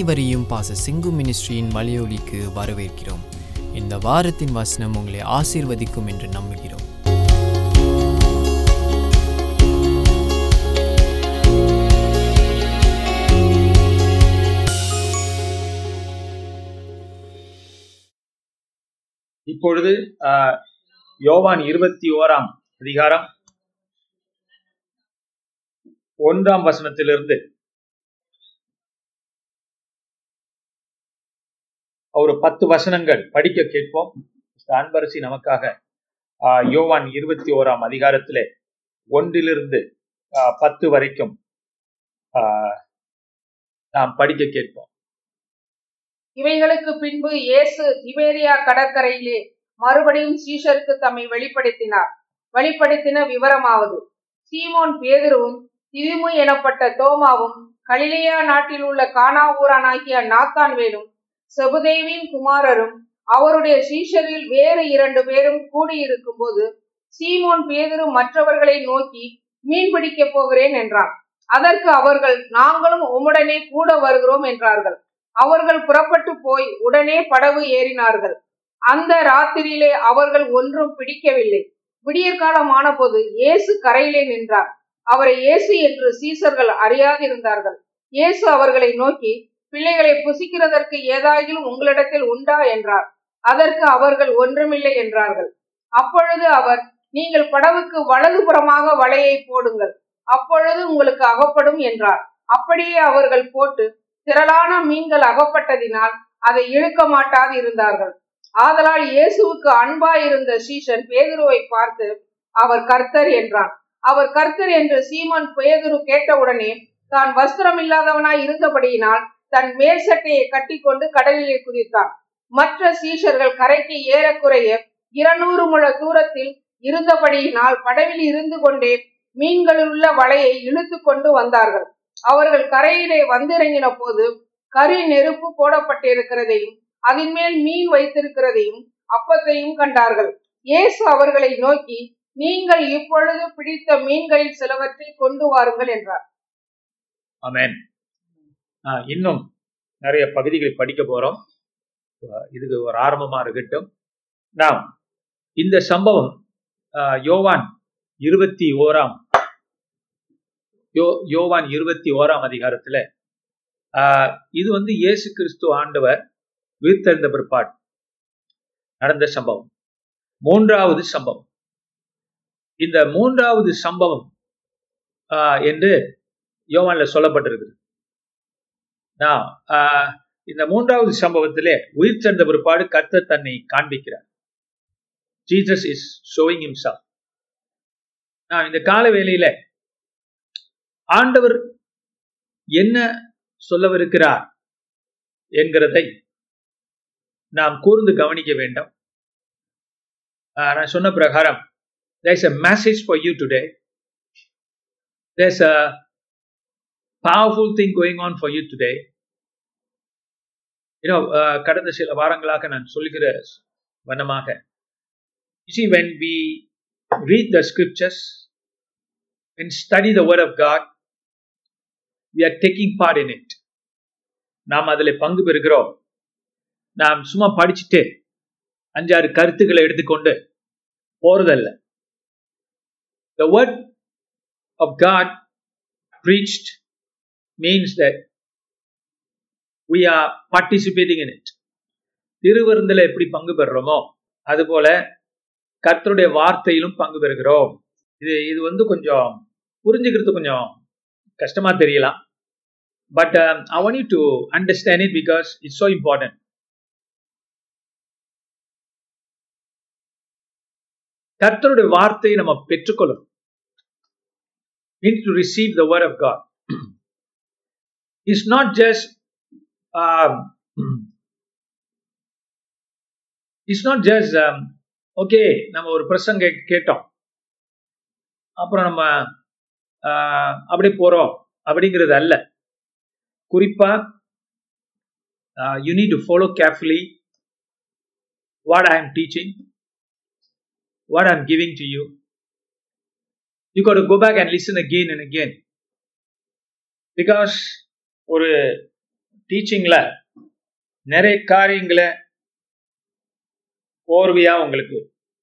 அனைவரையும் பாச சிங்கு மினிஸ்ட்ரியின் மலையொலிக்கு வரவேற்கிறோம். இந்த வாரத்தின் வசனம் உங்களை ஆசீர்வதிக்கும் என்று நம்புகிறோம். இப்பொழுது யோவான் இருபத்தி ஓராம் அதிகாரம் ஒன்றாம் வசனத்திலிருந்து ஒரு பத்து வசனங்கள் படிக்க கேட்போம். அன்பரசி நமக்காக யோவான் இருபத்தி ஓராம் அதிகாரத்திலே ஒன்றிலிருந்து பத்து வரைக்கும் நாம் படிக்க கேட்போம். இவைகளுக்கு பின்பு இயேசு திபேரியா கடற்கரையிலே மறுபடியும் சீஷருக்கு தம்மை வெளிப்படுத்தினார். வெளிப்படுத்தின விவரமாவது சீமோன் பேதுருவும் திதிமு எனப்பட்ட தோமாவும் கலிலேயா நாட்டில் உள்ள கானா ஊரானாகிய நாத்தான்வேலும் செபுதேவின் குமாரரும் அவருடைய சீஷரில் வேறு இரண்டு பேரும் கூடியிருக்கும் போது சீமோன் பேதரு மற்றவர்களை நோக்கி மீன் பிடிக்கப் போகிறேன் என்றான். அதற்கு அவர்கள் நாங்களும் உம்முடனே கூட வருகிறோம் என்றார்கள். அவர்கள் புறப்பட்டு போய் உடனே படவு ஏறினார்கள். அந்த ராத்திரியிலே அவர்கள் ஒன்றும் பிடிக்கவில்லை. விடியற்காலமான போது இயேசு கரையிலே நின்றார். அவரை இயேசு என்று சீசர்கள் அறியாதிருந்தார்கள். இயேசு அவர்களை நோக்கி பிள்ளைகளை புசிக்கிறதற்கு ஏதாயிலும் உங்களிடத்தில் உண்டா என்றார். அதற்கு அவர்கள் ஒன்றுமில்லை என்றார்கள். அப்பொழுது அவர் நீங்கள் படவுக்கு வலதுபுறமாக வலையை போடுங்கள். அப்பொழுது உங்களுக்கு அகப்படும் என்றார். அப்படியே அவர்கள் போட்டு திரளான மீன்கள் அகப்பட்டதினால் அதை இழுக்க மாட்டாது இருந்தார்கள் ஆதலால் இயேசுவுக்கு அன்பாயிருந்த சீஷன் பேதுருவை பார்த்து அவர் கர்த்தர் என்றான். அவர் கர்த்தர் என்று சீமான் பேதுரு கேட்டவுடனே தான் வஸ்திரம் இல்லாதவனாய் இருந்தபடியினால் தன் மேல் சட்டையை கட்டிக்கொண்டு கடலிலே குதித்தான். மற்ற சீஷர்கள் கரைக்கு ஏறக்குறைய இருநூறு முழ தூரத்தில் இருந்தபடியினால் படவில் இருந்து கொண்டே மீன்களில் உள்ள வலையை இழுத்து கொண்டு வந்தார்கள். அவர்கள் கரையிலே வந்திறங்கின போது கரி நெருப்பு போடப்பட்டிருக்கிறதையும் அதன் மேல் மீன் வைத்திருக்கிறதையும் அப்பத்தையும் கண்டார்கள். இயேசு அவர்களை நோக்கி நீங்கள் இப்பொழுது பிடித்த மீன்களில் சிலவற்றை கொண்டு வாருங்கள் என்றார். ஆமென். இன்னும் நிறைய பகுதிகளை படிக்க போறோம். இதுக்கு ஒரு ஆரம்பமா இருக்கட்டும். நாம் இந்த சம்பவம் ஆஹ், யோவான் இருபத்தி ஓராம் யோ யோவான் இருபத்தி ஓராம் அதிகாரத்துல ஆஹ், இது வந்து இயேசு கிறிஸ்து ஆண்டவர் உயிர்த்தெழுந்த பிற்பாடு நடந்த சம்பவம். மூன்றாவது சம்பவம். இந்த மூன்றாவது சம்பவம் ஆஹ், என்று யோவான்ல சொல்லப்பட்டிருக்குது நான், ஆஹ், இந்த மூன்றாவது சம்பவத்திலே உயிர் சென்ற பிற்பாடு கர்த்தர் தன்னை காண்பிக்கிறார். ஜீசஸ் இஸ் ஷோயிங் இம்சா நான் இந்த கால வேளையில ஆண்டவர் என்ன சொல்லவிருக்கிறார் என்கிறதை நாம் கூர்ந்து கவனிக்க வேண்டும். ஆஹ், நான் சொன்ன பிரகாரம் there's a message for you today there's a powerful thing going on for you today you know uh, கடந்த சில வாரங்களாக நான் சொல்கிற வண்ணமாக you see when we read the scriptures and study the word of god we are taking part in it நாம் அதில் பங்கு பெறுகிறோம் நாம் சும்மா படிச்சுட்டு அஞ்சாறு கருத்துக்களை எடுத்துக்கொண்டு போறதல்ல the word of god preached means that we are participating in it திருவிருந்தில் எப்படி பங்கு பெறுறோமோ அதுபோல கர்த்தருடைய வார்த்தையிலும் பங்கு பெறுகிறோம். இது இது வந்து கொஞ்சம் புரிஞ்சுக்கிறது கொஞ்சம் கஷ்டமா தெரியலாம். But I want you to understand it because it's so important கர்த்தருடைய வார்த்தையை நம்ம பெற்றுக்கொள்ளணும். Need to receive the word of God. it's not just um, it's not just okay நம்ம ஒரு பிரசங்க கேட்டோம். அப்புறம் நம்ம அப்படி அப்படியே போறோம் அப்படிங்கிறது அல்ல. குறிப்பா you need to follow carefully what I am teaching what I am giving to you you got to go back and listen again and because ஒரு டீச்சிங்ல நிறைய காரியங்களை ஓர்வையாக உங்களுக்கு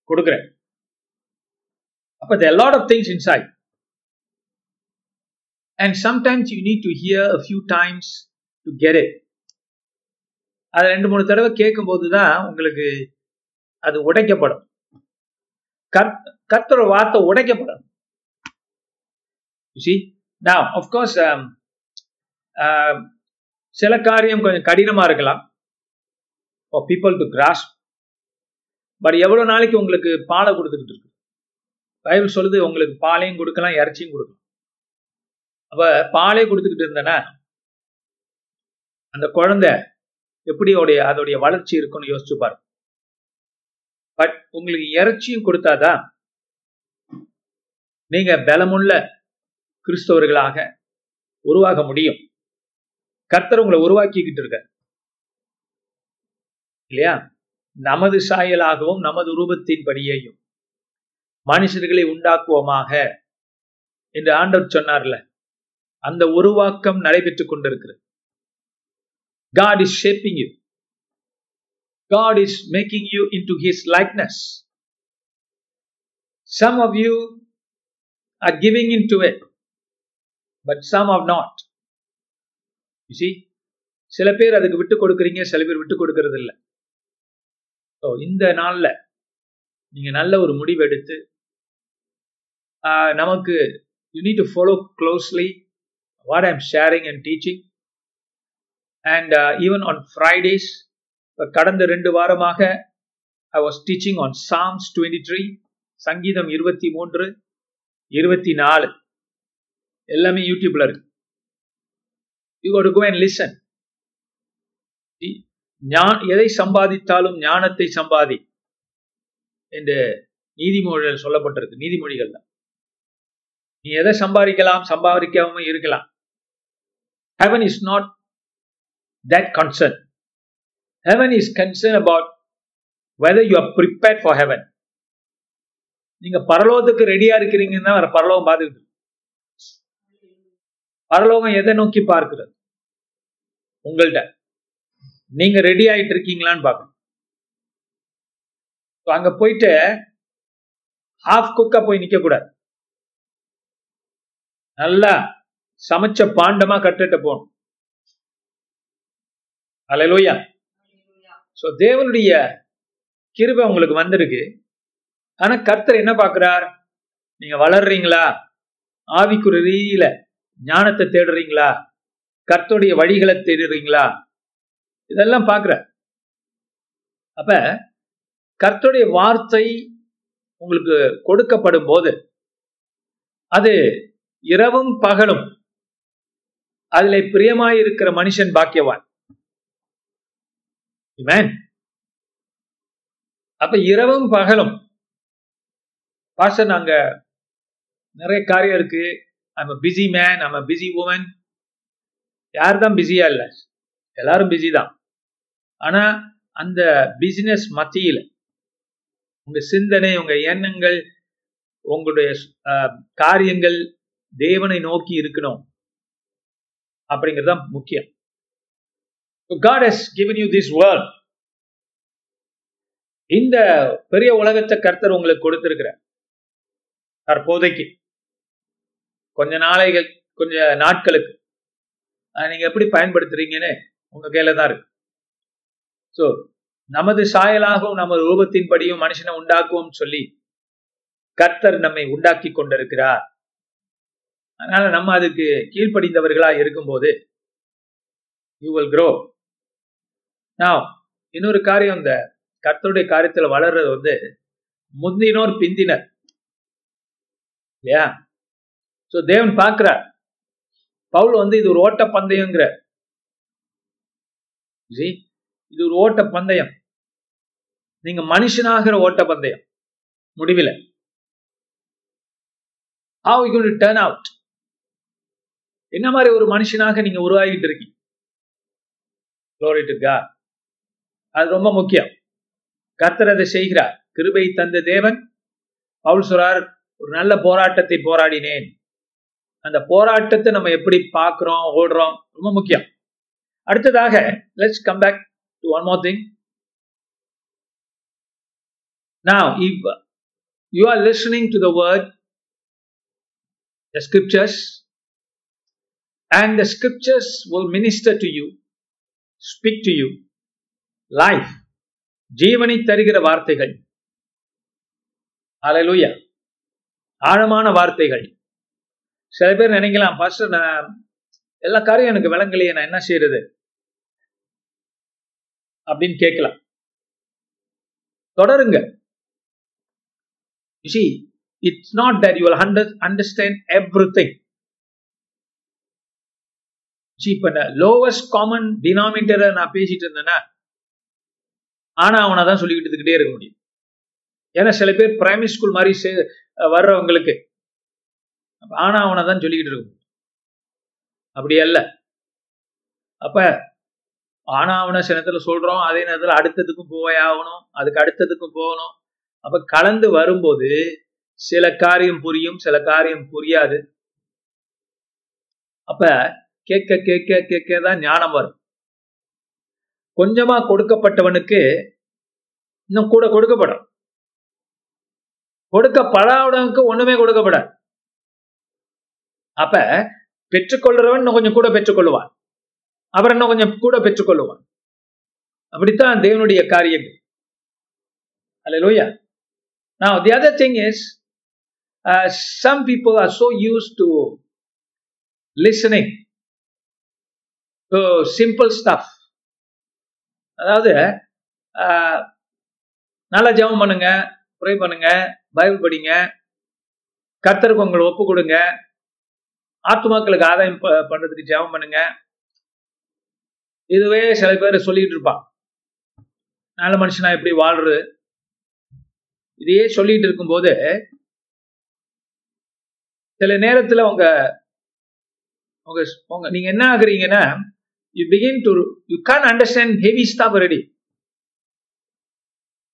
கொடுக்குறேன். அப்போ the lot of things inside and sometimes you need to hear a few times to get it அது ரெண்டு மூணு தடவை கேட்கும்போது தான் உங்களுக்கு அது உடைக்கப்படும். கத் கத்தோட வார்த்தை உடைக்கப்படும். சி நான் ஆஃப்கோர்ஸ் சில காரியம் கொஞ்சம் கடினமா இருக்கலாம். For people to cross but எவ்வளவு நாளைக்கு உங்களுக்கு பாலை கொடுத்துக்கிட்டு இருக்கு? பைபிள் சொல்லுது உங்களுக்கு பாலையும் கொடுக்கலாம் இறைச்சியும் கொடுக்கலாம். அப்போ பாலே கொடுத்துக்கிட்டு இருந்தேன்னா அந்த குழந்தை எப்படி உடைய அதோடைய வளர்ச்சி இருக்குன்னு யோசிச்சு பாருங்க. பட் உங்களுக்கு இறைச்சியும் கொடுத்தாதான் நீங்க பலமுள்ள கிறிஸ்தவர்களாக உருவாக முடியும். கர்த்தர் உங்களை உருவாக்கிக்கிட்டு இருக்க இல்லையா? நமது சாயலாகவும் நமது ரூபத்தின் படியையும் மனுஷர்களை உண்டாக்குவோமாக என்று ஆண்டவர் சொன்னார்ல. அந்த உருவாக்கம் நடைபெற்றுக் கொண்டிருக்கிறது. God is you God is making you you his likeness some Some you you giving in to it, but some of not You சில பேர் அதுக்கு விட்டு கொடுக்குறீங்க சில பேர் விட்டு கொடுக்கறது இல்லை ஸோ இந்த நாள்ல நீங்க நல்ல ஒரு முடிவெடுத்து ஆஹ், நமக்கு you need to follow closely what I'm sharing and teaching and even on Fridays கடந்த ரெண்டு வாரமாக I was teaching on Psalms twenty three சங்கீதம் இருபத்தி மூன்று இருபத்தி நாலு. எல்லாமே யூடியூப்ல இருக்கு. You got go and listen எதை சம்பாதித்தாலும் ஞானத்தை சம்பாதி. என்று நீதிமொழிகள் சொல்லப்பட்டிருக்கு. நீதிமொழிகள்ல நீ எதை சம்பாதிக்கலாம் சம்பாதிக்காம இருக்கலாம். Heaven is not that concern heaven is concern about whether you are prepare for heaven நீங்க பரலோகத்துக்கு ரெடியா இருக்கிறீங்கன்னா வேற பரலோகம் பார்த்துக்கிட்டு பரலோகம் எதை நோக்கி பார்க்கிறது? உங்கள்ட்ட. நீங்க ரெடி ஆயிட்டு இருக்கீங்களான்னு பார்க்கணும். அங்க போயிட்டு ஹாஃப் குக்கா போய் நிக்க கூடாது நல்லா சமைச்ச பாண்டமா கட்டுட்டு போகணும். அலையிலோயா சோ தேவனுடைய கிருபை உங்களுக்கு வந்திருக்கு. ஆனா கர்த்தர் என்ன பார்க்கிறார்? நீங்க வளர்றீங்களா? ஆவிக்குரிய ரீதியில ஞானத்தை தேடுறீங்களா? கர்த்தருடைய வழிகளை தேடுறீங்களா? இதெல்லாம் பார்க்குற. அப்ப கர்த்தருடைய வார்த்தை உங்களுக்கு கொடுக்கப்படும் போது அது இரவும் பகலும் அதுல பிரியமாயிருக்கிற மனுஷன் பாக்கியவான். அப்ப இரவும் பகலும் பாஸ்டர் நாங்க நிறைய காரியம் இருக்கு. I'm busy man I'm busy woman யார் தான் பிஸியா இல்ல? எல்லாரும் பிஸி தான். ஆனா அந்த பிசினஸ் மத்தியில உங்க சிந்தனை உங்க எண்ணங்கள் உங்களுடைய காரியங்கள் தேவனை நோக்கி இருக்கணும். அப்படிங்கிறது தான் முக்கியம். God God has you this this இந்த பெரிய உலகத்தை கர்த்தர் உங்களுக்கு கொடுத்திருக்கிறார். தற்போதைக்கு. கொஞ்ச நாளைகள் கொஞ்ச நாட்களுக்கு. நீங்க எப்படி பயன்படுத்துறீங்கன்னு உங்க கையில தான் இருக்கு. ஸோ நமது சாயலாகவும் நமது ரூபத்தின்படியும் மனுஷனை உண்டாக்குவோம் சொல்லி கர்த்தர் நம்மை உண்டாக்கி கொண்டிருக்கிறார். அதனால நம்ம அதுக்கு கீழ்ப்படிந்தவர்களா இருக்கும்போது யூ வில் க்ரோ நான் இன்னொரு காரியம் இந்த கர்த்தருடைய காரியத்துல வளர்றது வந்து முந்தினோர் பிந்தினர். இல்லையா? சோ தேவன் பார்க்கிறார். பவுல் வந்து இது ஒரு ஓட்ட பந்தயங்கிற இது ஒரு ஓட்ட பந்தயம். நீங்க மனுஷனாகிற ஓட்ட பந்தயம். முடிவில். How அவுட் என்ன மாதிரி ஒரு மனுஷனாக நீங்க உருவாகிட்டு இருக்கீங்க? Glory அது ரொம்ப முக்கியம். கர்த்தர் அதை செய்கிறார். கிருபை தந்த தேவன் பவுல் சொல்றார் ஒரு நல்ல போராட்டத்தை போராடினேன். அந்த போராட்டத்தை நம்ம எப்படி பார்க்கிறோம் ஓடுறோம் ரொம்ப முக்கியம் அடுத்ததாக let's come back to one more thing Now, if you are listening to the word, the scriptures, and the scriptures will minister to you, speak to you, life, ஜீவனை தருகிற வார்த்தைகள் அலையிலுயா ஆழமான வார்த்தைகள் சில பேர் நினைக்கலாம் பாஸ்டர் நான் எல்லா காரியம் எனக்கு விளங்கலையே நான் என்ன செய்யறது அப்படின்னு கேட்கலாம். தொடருங்க. You it's not that that you will everything everything. இப்ப லோவஸ்ட் காமன் டினாமினேட்டரை நான் பேசிட்டு இருந்தேன்னா ஆனா அவனை தான் சொல்லிக்கிட்டு இருக்க முடியும். ஏன்னா சில பேர் பிரைமரி ஸ்கூல் மாதிரி வர்றவங்களுக்கு ஆனா அவனை தான் சொல்லிக்கிட்டு இருக்கும். அப்படி அல்ல. அப்ப ஆனா அவனை சில நேரத்துல சொல்றோம் அதே நேரத்துல அடுத்ததுக்கும் போய் ஆகணும் அதுக்கு அடுத்ததுக்கும் போகணும். அப்ப கலந்து வரும்போது சில காரியம் புரியும் சில காரியம் புரியாது. அப்ப கேட்க கேட்க கேட்க தான் ஞானம் வரும். கொஞ்சமா கொடுக்கப்பட்டவனுக்கு இன்னும் கூட கொடுக்கப்படும். கொடுக்கப்படாதவனுக்கு ஒண்ணுமே கொடுக்கப்படாது. அப்ப பெற்றுக்கொள்றவன் இன்னும் கொஞ்சம் கூட பெற்றுக்கொள்வான் அப்புறம் இன்னும் கொஞ்சம் கூட பெற்றுக்கொள்வான் அப்படித்தான் தேவனுடைய காரியங்கள் அல்ல Now, the other thing is, uh, some people are so used to listening to simple stuff. அதாவது uh, நல்லா ஜெபம் பண்ணுங்க ப்ரே பண்ணுங்க பைபிள் படிங்க கர்த்தருக்கு உங்களை ஒப்பு கொடுங்க ஆத்மாக்களுக்கு ஆதாயம் பண்றதுக்கு ஜெபம் பண்ணுங்க. இதுவே சில பேர் சொல்லிட்டு இருப்பான் நல்ல மனுஷனா எப்படி வாழ்றது? இதையே சொல்லிட்டு இருக்கும்போது சில நேரத்துல உங்க உங்க உங்க நீங்க என்ன ஆகுறீங்கன்னா you begin to you can understand heavy stuff ready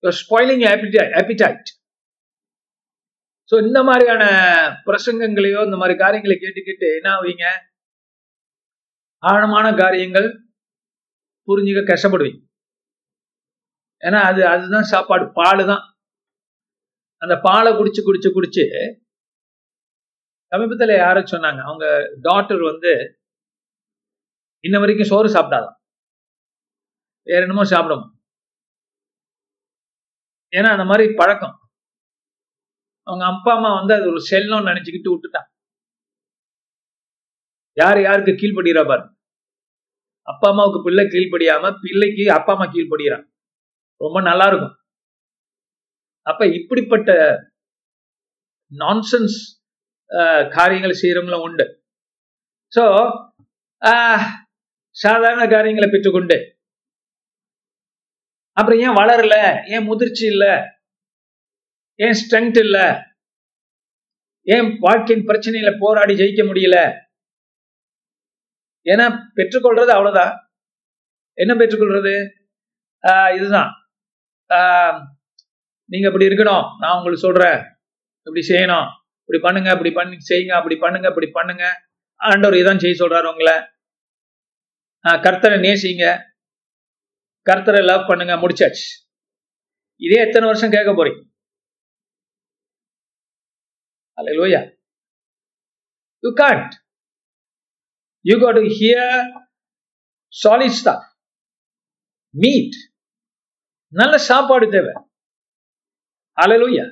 you spoiling appetite so இந்த மாதிரியான பிரசங்கங்களையோ இந்த மாதிரி காரியங்களை கேட்டு கேட்டு என்ன ஆவீங்க? ஆழமான காரியங்கள் புரிஞ்சுக்க கஷ்டப்படுவீங்க. ஏன்னா அது அதுதான் சாப்பாடு பால் தான் அந்த பாலை குடிச்சு குடிச்சு குடிச்சு சமீபத்தில் யாரும் சொன்னாங்க அவங்க டாக்டர் வந்து இன்ன வரைக்கும் சோறு சாப்பிட்டாதான் வேற என்னமோ சாப்பிடும். ஏன்னா அந்த மாதிரி பழக்கம். அவங்க அப்பா அம்மா வந்து அது ஒரு செல்லம் நினைச்சுக்கிட்டு விட்டுட்டான் யார் யாருக்கு கீழ்படுகிறா பாரு. அப்பா அம்மாவுக்கு பிள்ளை கீழ்படியாம பிள்ளைக்கு அப்பா அம்மா கீழ்படுகிறான் ரொம்ப நல்லா இருக்கும் அப்ப இப்படிப்பட்ட நான்சென்ஸ் காரியங்களை செய்யறவங்களும் உண்டு. ஸோ சாதாரண காரியங்களை பெற்றுக்கொண்டு. அப்புறம் ஏன் வளரல? ஏன் முதிர்ச்சி இல்ல? ஏன் ஸ்ட்ரென்த் இல்ல? ஏன் வாழ்க்கையின் பிரச்சனையில போராடி ஜெயிக்க முடியல? ஏன்னா பெற்றுக்கொள்றது அவ்வளவுதான். என்ன பெற்றுக்கொள்றது? ஆஹ் இதுதான். ஆஹ் நீங்க இப்படி இருக்கணும். நான் உங்களுக்கு சொல்றேன். இப்படி செய்யணும். இப்படி பண்ணுங்க இப்படி பண்ணி செய்யுங்க அப்படி பண்ணுங்க இப்படி பண்ணுங்க. ஆண்டவர் இதான் செய்ய சொல்றாரு உங்களை. ஆஹ் கர்த்தரை நேசிங்க. கர்த்தரை லவ் பண்ணுங்க. முடிச்சாச்சு. இதே எத்தனை வருஷம் கேட்க போறீங்க? Hallelujah. You can't. You got to hear solid stuff. Meat நல்ல சாப்பாடு தேவை. அலலுயா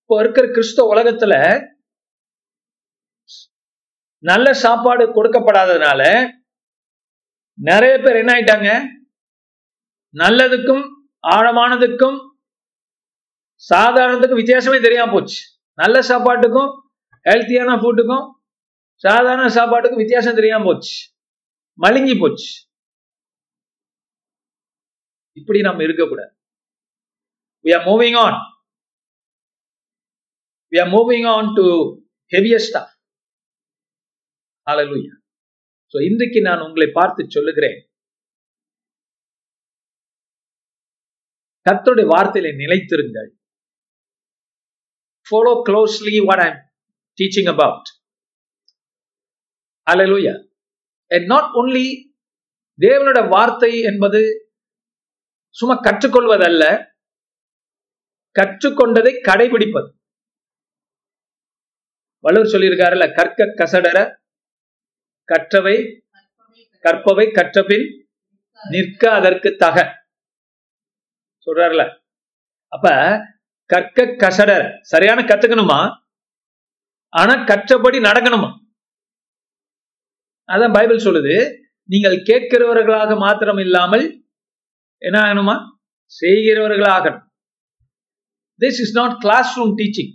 இப்போ இருக்கிற கிறிஸ்தவ உலகத்துல நல்ல சாப்பாடு கொடுக்கப்படாததுனால நிறைய பேர் என்ன ஆயிட்டாங்க? நல்லதுக்கும் ஆழமானதுக்கும் சாதாரணத்துக்கும் வித்தியாசமே தெரியாம போச்சு. நல்ல சாப்பாட்டுக்கும் ஹெல்த்தியான ஃபுட்டுக்கும் சாதாரண சாப்பாட்டுக்கும் வித்தியாசம் தெரியாம போச்சு. மழுங்கி போச்சு. இப்படி நம்ம இருக்கக்கூடாது. We are moving on. We are moving on to heavier stuff. Hallelujah. So இன்றைக்கு நான் உங்களை பார்த்து சொல்லுகிறேன். கர்த்தருடைய வார்த்தையில நிலைத்திருங்கள். Follow closely what i'm teaching about. Hallelujah. And not only தேவனோட வார்த்தை என்பது சும்மா கற்றுக்கொள்வதல்ல கற்றுக்கொண்டதை கடைபிடிப்பது. வள்ளுவர் சொல்லியிருக்காருல்ல கற்க கசடர கற்றவை கற்பவை கற்றபின் நிற்க அதற்கு தக. சொல்றாருல அப்ப கற்க கசடர். சரியான கத்துக்கணுமா? ஆனா கற்றபடி நடக்கணுமா? அதான் பைபிள் சொல்லுது நீங்கள் கேட்கிறவர்களாக மாத்திரம் இல்லாமல் என்ன ஆகணுமா? செய்கிறவர்களாக this is not classroom teaching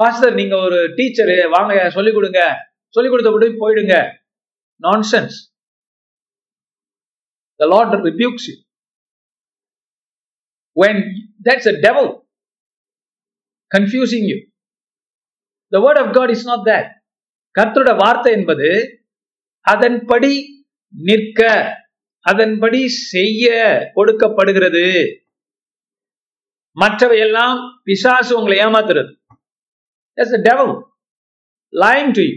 pastor நீங்க ஒரு டீச்சரு வாங்க சொல்லிக் கொடுங்க. சொல்லிக் கொடுத்தபடி போயிடுங்க. Nonsense The Lord rebukes you. When That's a devil confusing you. The word of God is not that. கர்த்தருட வார்த்தை என்பது அதன்படி நிற்க அதன்படி செய்ய கொடுக்கப்படுகிறது மற்றவை எல்லாம் பிசாசு உங்களை ஏமாத்துறது devil lying to you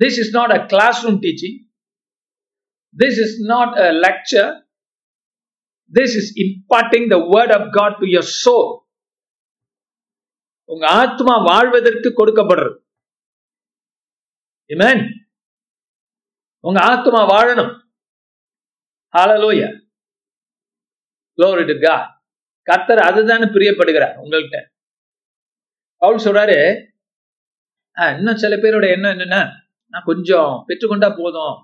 this is not a classroom teaching this is not a lecture this is imparting the word of God to to soul உங்க ஆத்மா வாழ்வதற்கு கொடுக்கப்படுறது. இமேன் உங்க ஆத்மா வாழணும். ஹalleluya glory to God. அதுதான் பிரியப்படுகிறார் உங்கள்கிட்ட. பவுல் சொல்றாரு இன்னும் சில பேரோட எண்ணம் என்னன்னா நான் கொஞ்சம் பெற்றுக்கொண்டா போதும்.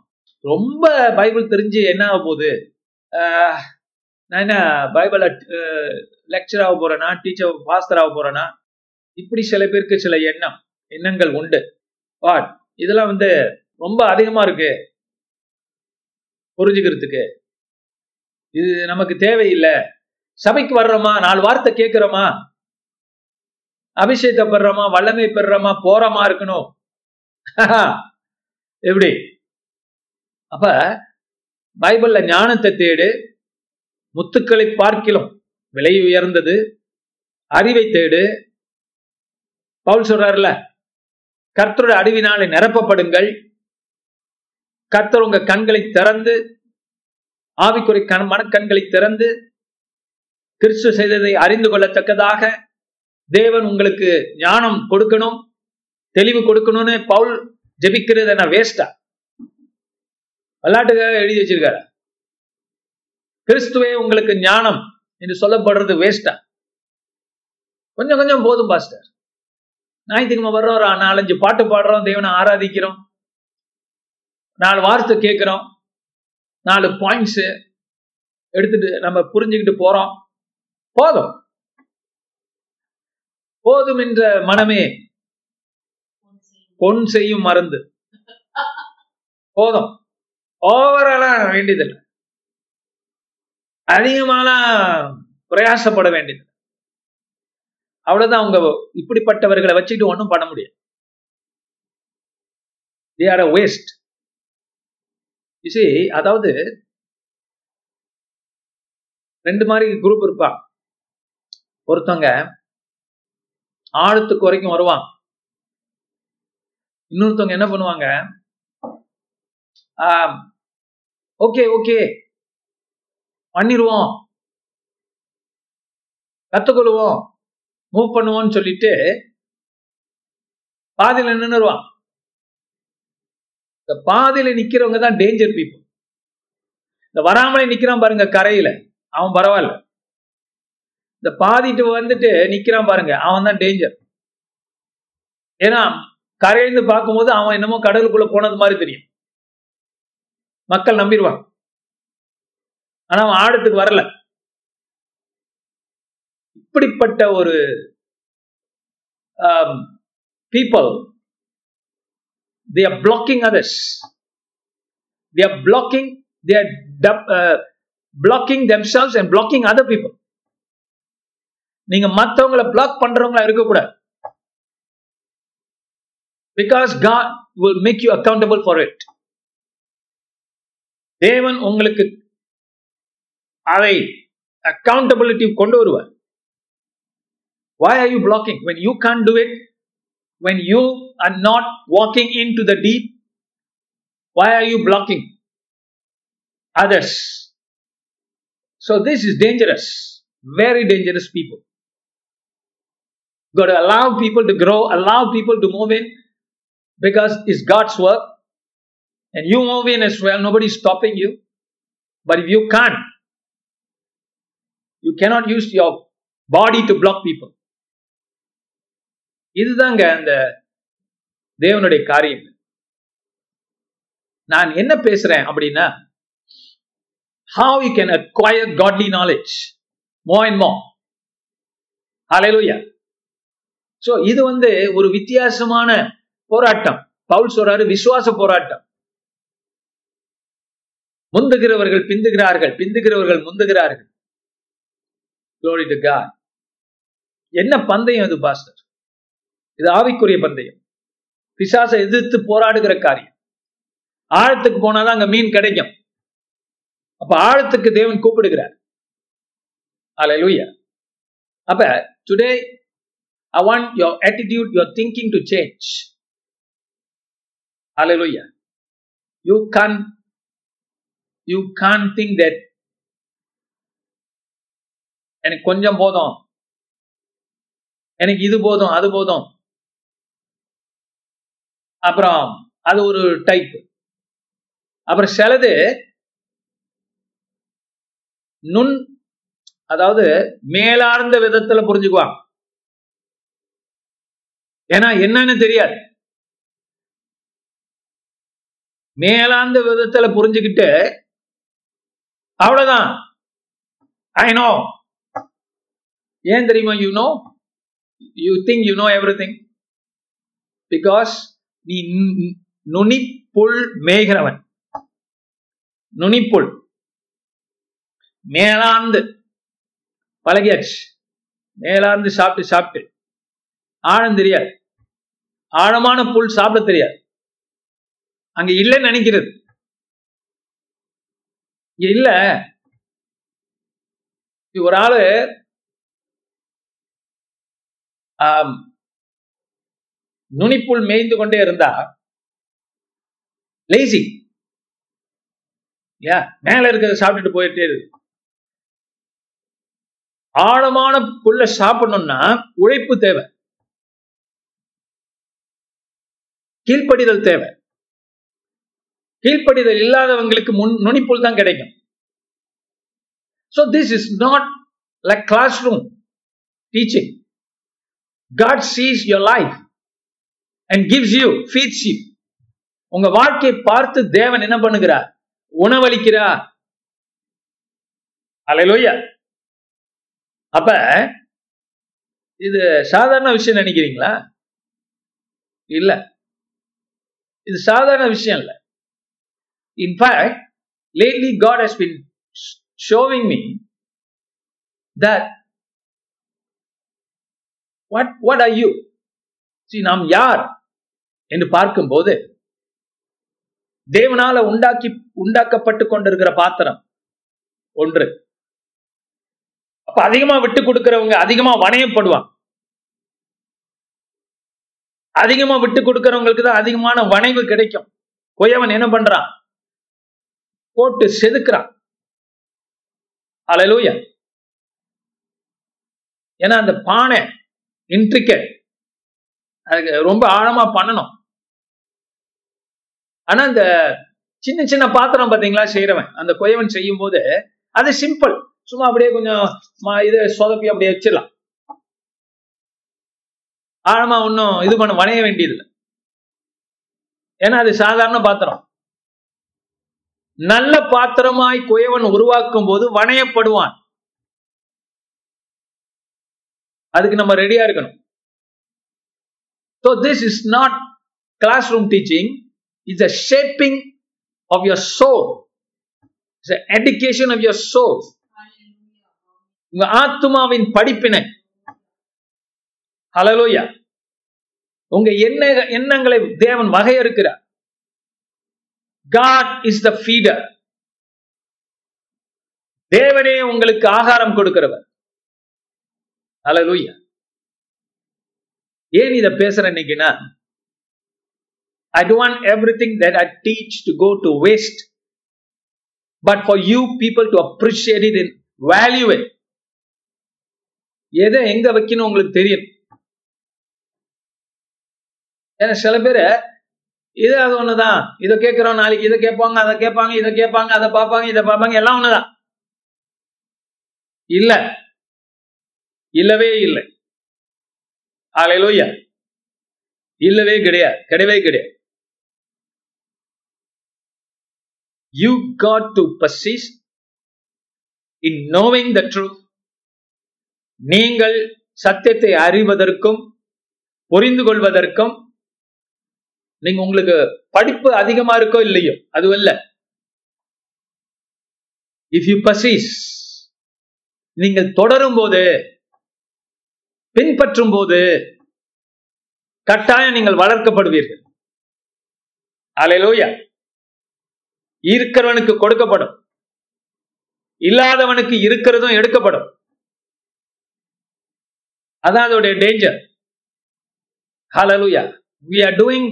ரொம்ப பைபிள் தெரிஞ்சு என்ன ஆக போகுது? ஆஹ், நான் என்ன பைபிள லெக்சர் ஆக போறேனா டீச்சர் பாஸ்டர் ஆக போறேனா? இப்படி சில பேருக்கு சில எண்ணம் எண்ணங்கள் உண்டு. வாட் இதெல்லாம் வந்து ரொம்ப அதிகமா இருக்கு. புரிஞ்சுக்கிறதுக்கு. இது நமக்கு தேவையில்லை. சபைக்கு வர்றோமா? நாலு வார்த்தை கேட்கிறோமா? அபிஷேகத்தை பெறுறோமா? வல்லமை பெறுறோமா? போறோமா இருக்கணும்? எப்படி? அப்ப பைபிள்ல ஞானத்தை தேடு முத்துக்களை பார்க்கிலும் விலை உயர்ந்தது. அறிவை தேடு. பவுல் சொல்றாருல கர்த்தரோட அறிவினாலே நிரப்பப்படுங்கள். கர்த்தர் உங்க கண்களை திறந்து ஆவிக்குறை கண் மனக்கண்களை திறந்து கிறிஸ்து செய்ததை அறிந்து கொள்ளத்தக்கதாக தேவன் உங்களுக்கு ஞானம் கொடுக்கணும் தெளிவு கொடுக்கணும்னு பவுல் ஜெபிக்கிறது என்ன வேஸ்டா விளையாட்டுக்காக எழுதி வச்சிருக்காரு. கிறிஸ்துவே உங்களுக்கு ஞானம் என்று சொல்லப்படுறது வேஸ்டா கொஞ்சம் கொஞ்சம் போதும் பாஸ்டர் ஞாயிற்றுக்கிழமை வர்றோம் ஒரு நாலஞ்சு பாட்டு பாடுறோம் தேவனை ஆராதிக்கிறோம். நாலு வார்த்தை கேட்குறோம். நாலு பாயிண்ட்ஸ் எடுத்துட்டு நம்ம புரிஞ்சுக்கிட்டு போறோம். போதும். போதும் என்ற மனமே பொன் செய்யும் மருந்து. போதும். ஓவராலாம் வேண்டியதில்லை. அதிகமான பிரயாசப்பட வேண்டியது. அவ்வளவுதான் அவங்க இப்படிப்பட்டவர்களை வச்சுக்கிட்டு ஒன்றும் பண்ண முடியாது. தே ஆர் அ வேஸ்ட் இசி அதாவது ரெண்டு மாதிரி குரூப் இருப்பா. ஒருத்தவங்க ஆழத்துக்கு வரைக்கும் வருவான். இன்னொருத்தவங்க என்ன பண்ணுவாங்க? ஓகே ஓகே பண்ணிடுவோம் கத்துக்கொள்வோம். மூவ் பண்ணுவோம்னு சொல்லிட்டு பாதியில நின்னுருவான் இந்த பாதியில நிக்கிறவங்க தான் டேஞ்சர் பீப்புள் இந்த வராமலே நிக்கிறான் பாருங்க கரையில. அவன் பரவாயில்ல. இந்த பாதிட்டு வந்துட்டு நிக்கிறான் பாருங்க அவன் தான் டேஞ்சர் ஏன்னா கரையிலிருந்து பார்க்கும்போது அவன் என்னமோ கடலுக்குள்ள போனது மாதிரி தெரியும். மக்கள் நம்பிடுவான் ஆனா அவன் ஆடத்துக்கு வரல இப்படிப்பட்ட ஒரு people they are blocking others they are blocking they are blocking themselves and blocking other people நீங்க மற்றவங்களை பிளாக் பண்றவங்களா இருக்கக்கூடாது because God will make you accountable for it தேவன் உங்களுக்கு அதை அக்கௌண்டபிலிட்டி கொண்டு வருவார் why are you blocking when you can't do it when you are not walking into the deep Why are you blocking others? So this is dangerous, very dangerous people. Got to allow people to grow, allow people to move in because it's God's work. And you move in as well, nobody's stopping you. But if you can't, cannot use your body to block people இதுதாங்க அந்த தேவனுடைய காரியம். நான் என்ன பேசுறேன் அப்படின்னா how you can acquire godly knowledge more and more hallelujah. So இது வந்து ஒரு வித்தியாசமான போராட்டம். பவுல் சொல்றாரு விசுவாச போராட்டம். முந்துகிறவர்கள் பிந்துகிறார்கள் பிந்துகிறவர்கள் முந்துகிறார்கள். க்ளோரி டு காட் என்ன பந்தயம் இது பாஸ்டர் இது ஆவிக்குரிய பந்தயம் பிசாசை எதிர்த்து போராடுகிற காரியம் ஆழத்துக்கு போனாதான் அங்க மீன் கிடைக்கும் அப்ப ஆழத்துக்கு தேவன் கூப்பிடுகிறார் அலையலூயா அப்ப today I want your attitude your thinking to change hallelujah you can you can think that எனக்கு கொஞ்சம் போதும். எனக்கு இது போதும் அது போதும். அப்புறம் அது ஒரு டைப் அப்புறம் சிலது நுண் அதாவது மேலார்ந்த விதத்துல புரிஞ்சுக்குவா ஏன்னா என்னன்னு தெரியாது. மேலாந்த விதத்துல புரிஞ்சுக்கிட்டு அவ்வளவுதான். ஐ நோ ஏன் தெரியுமா you know you think you know everything because நீ நுனிப்புள் நுனிப்புல் மேய்கிறவன். நுனிப்புல் மேலாந்து. பழகியாச்சு. மேலாந்து சாப்பிட்டு சாப்பிட்டு. ஆழம் தெரியாது. ஆழமான புல் சாப்பிட தெரியாது. அங்க இல்லைன்னு நினைக்கிறது. இல்ல. இது ஒரு ஆளு நுனிப்புள் மேய்ந்து கொண்டே இருந்தா லேசி யா மேல இருக்கிறத சாப்பிட்டுட்டு போயிட்டே இருக்கு ஆழமான புல்ல சாப்பிடணும்னா உழைப்பு தேவை. கீழ்ப்படிதல் தேவை. கீழ்ப்படிதல் இல்லாதவங்களுக்கு முன் நுனிப்புல் தான் கிடைக்கும். So this is not like classroom teaching god sees your life and gives you feeds you. உங்க வாழ்க்கையை பார்த்து தேவன் என்ன பண்ணுகிறார்? உணவளிக்கிறார். அலையிலோயா அப்ப இது சாதாரண விஷயம் நினைக்கிறீங்களா? இல்ல. இது சாதாரண விஷயம் இல்ல. In fact lately God has been showing me that what what are you see நாம் யார்? என்று பார்க்கும்போது தேவனால உண்டாக்கி உண்டாக்கப்பட்டு கொண்டிருக்கிற பாத்திரம் ஒன்று. அப்ப அதிகமா விட்டு கொடுக்கிறவங்க அதிகமா வணையப்படுவாங்க. அதிகமா விட்டு கொடுக்கிறவங்களுக்கு தான் அதிகமான வணைவு கிடைக்கும். கொயவன் என்ன பண்றான்? போட்டு செதுக்குறான். அலலூயா ஏன்னா அந்த பானை இன்ட்ரிகேட் அதுக்கு ரொம்ப ஆழமா பண்ணணும். ஆனா இந்த சின்ன சின்ன பாத்திரம் பாத்தீங்களா செய்யறவன் அந்த கொயவன் செய்யும் போது அது சிம்பிள் சும்மா அப்படியே கொஞ்சம் இது சொதப்பி அப்படியே வச்சிடலாம். ஆழமா ஒன்றும் இது பண்ண வணைய வேண்டியதில்லை. ஏன்னா அது சாதாரண பாத்திரம். நல்ல பாத்திரமாய் குயவன் உருவாக்கும் போது வணையப்படுவான். அதுக்கு நம்ம ரெடியா இருக்கணும். So this is not classroom teaching it's a shaping of your soul it's edification of your soul உங்க ஆத்மாவின் படிப்பினை. ஹலலோயா உங்க எண்ண எண்ணங்களை தேவன் வகையறுக்கிறார். காட் இஸ் த ஃபீடர் தேவனே உங்களுக்கு ஆகாரம் கொடுக்கிறவர். ஹalleluya ஏன் இத பேசுறேன் இன்னைக்குன்னா ஐ don't want everything that I teach to go to waste. But for you people to appreciate it and value. எதை எங்க வைக்கணும் உங்களுக்கு தெரியும்? ஏன்னா சில பேர் இது அது ஒண்ணுதான். இதை கேட்கிறோம் நாளைக்கு இதை கேட்பாங்க அதை கேட்பாங்க இதை கேட்பாங்க அதை பார்ப்பாங்க இதை பார்ப்பாங்க எல்லாம் ஒண்ணுதான். இல்ல. இல்லவே இல்லை. ஆலையிலோயா இல்லவே கிடையாது. கிடையவே கிடையாது. You got to persist in knowing the truth நீங்கள் சத்தியத்தை அறிவதற்கும் புரிந்து கொள்வதற்கும் நீங்க உங்களுக்கு படிப்பு அதிகமா இருக்கோ இல்லையோ அது இல்ல. இஃப் யூ பசிஸ் நீங்கள் தொடரும் போது பின்பற்றும் போது கட்டாயம் நீங்கள் வளர்க்கப்படுவீர்கள். அலையலோயா இருக்கிறவனுக்கு கொடுக்கப்படும். இல்லாதவனுக்கு இருக்கிறதும் எடுக்கப்படும். அதான் அதோடைய danger hallelujah we are doing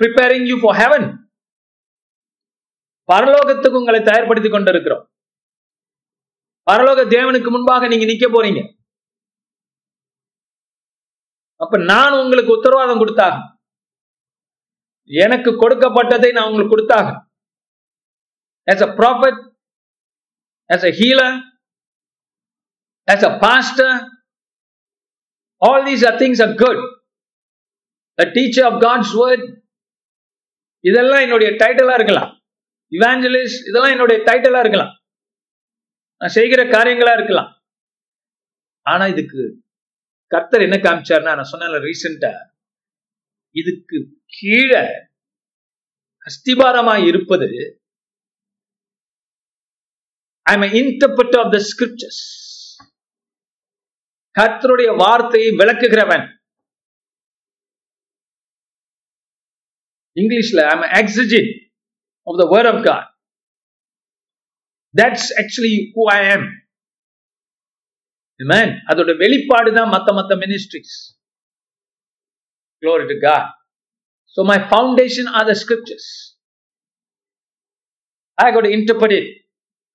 preparing you for heaven பரலோகத்துக்கு உங்களை தயார்படுத்திக் கொண்டிருக்கிறோம். பரலோக தேவனுக்கு முன்பாக நீங்க நிக்க போறீங்க. அப்ப நான் உங்களுக்கு உத்தரவாதம் கொடுத்தாக. எனக்கு கொடுக்கப்பட்டதை நான் உங்களுக்கு கொடுத்தாக. As a prophet as a healer as a pastor all these are things are good. A teacher of god's word இதெல்லாம் என்னுடைய டைட்டிலா இருக்கலாம். இவாஞ்சலிஸ்ட் இதெல்லாம் என்னுடைய டைட்டிலா இருக்கலாம். நான் செய்கிற காரியங்களா இருக்கலாம். ஆனா இதுக்கு கர்த்தர் என்ன காமிச்சார்னா நான் சொன்ன ரீசெண்டா இதுக்கு கீழே அஸ்திபாரமா இருப்பது I am interpret of the scriptures கர்த்தருடைய வார்த்தையை விளக்குகிறவன். இங்கிலீஷ்ல I am exegete of the word of God that's actually who I am அதோட வெளிப்பாடு தான் மத்த மத்த ministries Glory to God. So my foundation are the scriptures. I got to interpret it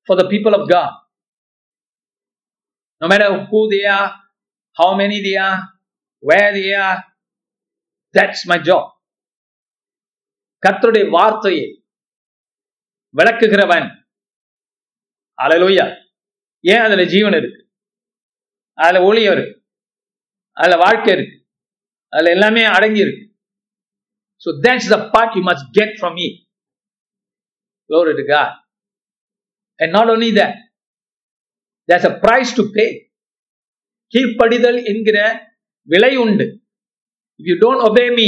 for the people of God. No matter who they are, how many they are, where they are, that's my job. கர்த்தருடைய வார்த்தையை விளக்குகிறவன் hallelujah ஏன் அதுல ஜீவன் இருக்கு அதுல ஊழியம் இருக்கு. அதுல வாழ்க்கை இருக்கு. அதுல எல்லாமே அடங்கி இருக்கு. So that's the part you must get from me Glory to God. And not only that, there's a price to pay. கீழ்ப்படிதல் என்கிற விலை உண்டு. If you don't obey me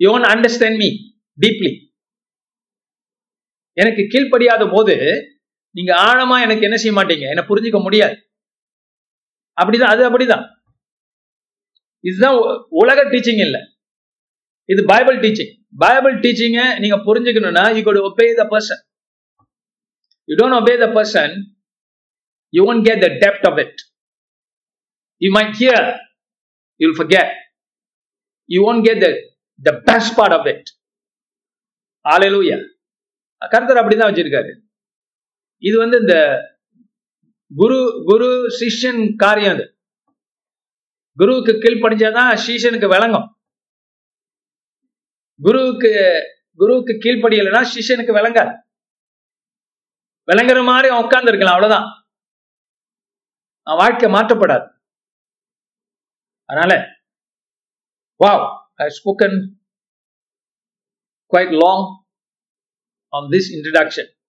you won't understand me deeply எனக்கு கீழ்ப்படியாத போது நீங்க ஆழமா எனக்கு என்ன செய்ய மாட்டீங்க? என்ன புரிஞ்சுக்க முடியாது. அப்படிதான் அது அப்படிதான். இதுதான் உலக டீச்சிங் இல்லை. இது பைபிள் டீச்சிங் பைபிள் டீச்சிங்க நீங்க புரிஞ்சுக்கணும்னா you got obey the person you don't obey the person you won't get the depth of it you might hear you'll forget you won't get the the best part of it hallelujah கருத்தர் அப்படிதான் வச்சிருக்காரு. இது வந்து இந்த குரு குரு சிஷ்யன் காரியம் அது. குருவுக்கு கீழ்ப்படிஞ்சாதான் சிஷ்யனுக்கு விளங்கும். குருவுக்கு குருவுக்கு கீழ்ப்படியலைன்னா சிஷ்யனுக்கு விளங்காது. விளங்குற மாதிரி அவன் உட்கார்ந்து இருக்கலாம் அவ்வளவுதான். அவன் வாழ்க்கை மாற்றப்படாது. அதனால wow I spoken quite long on this introduction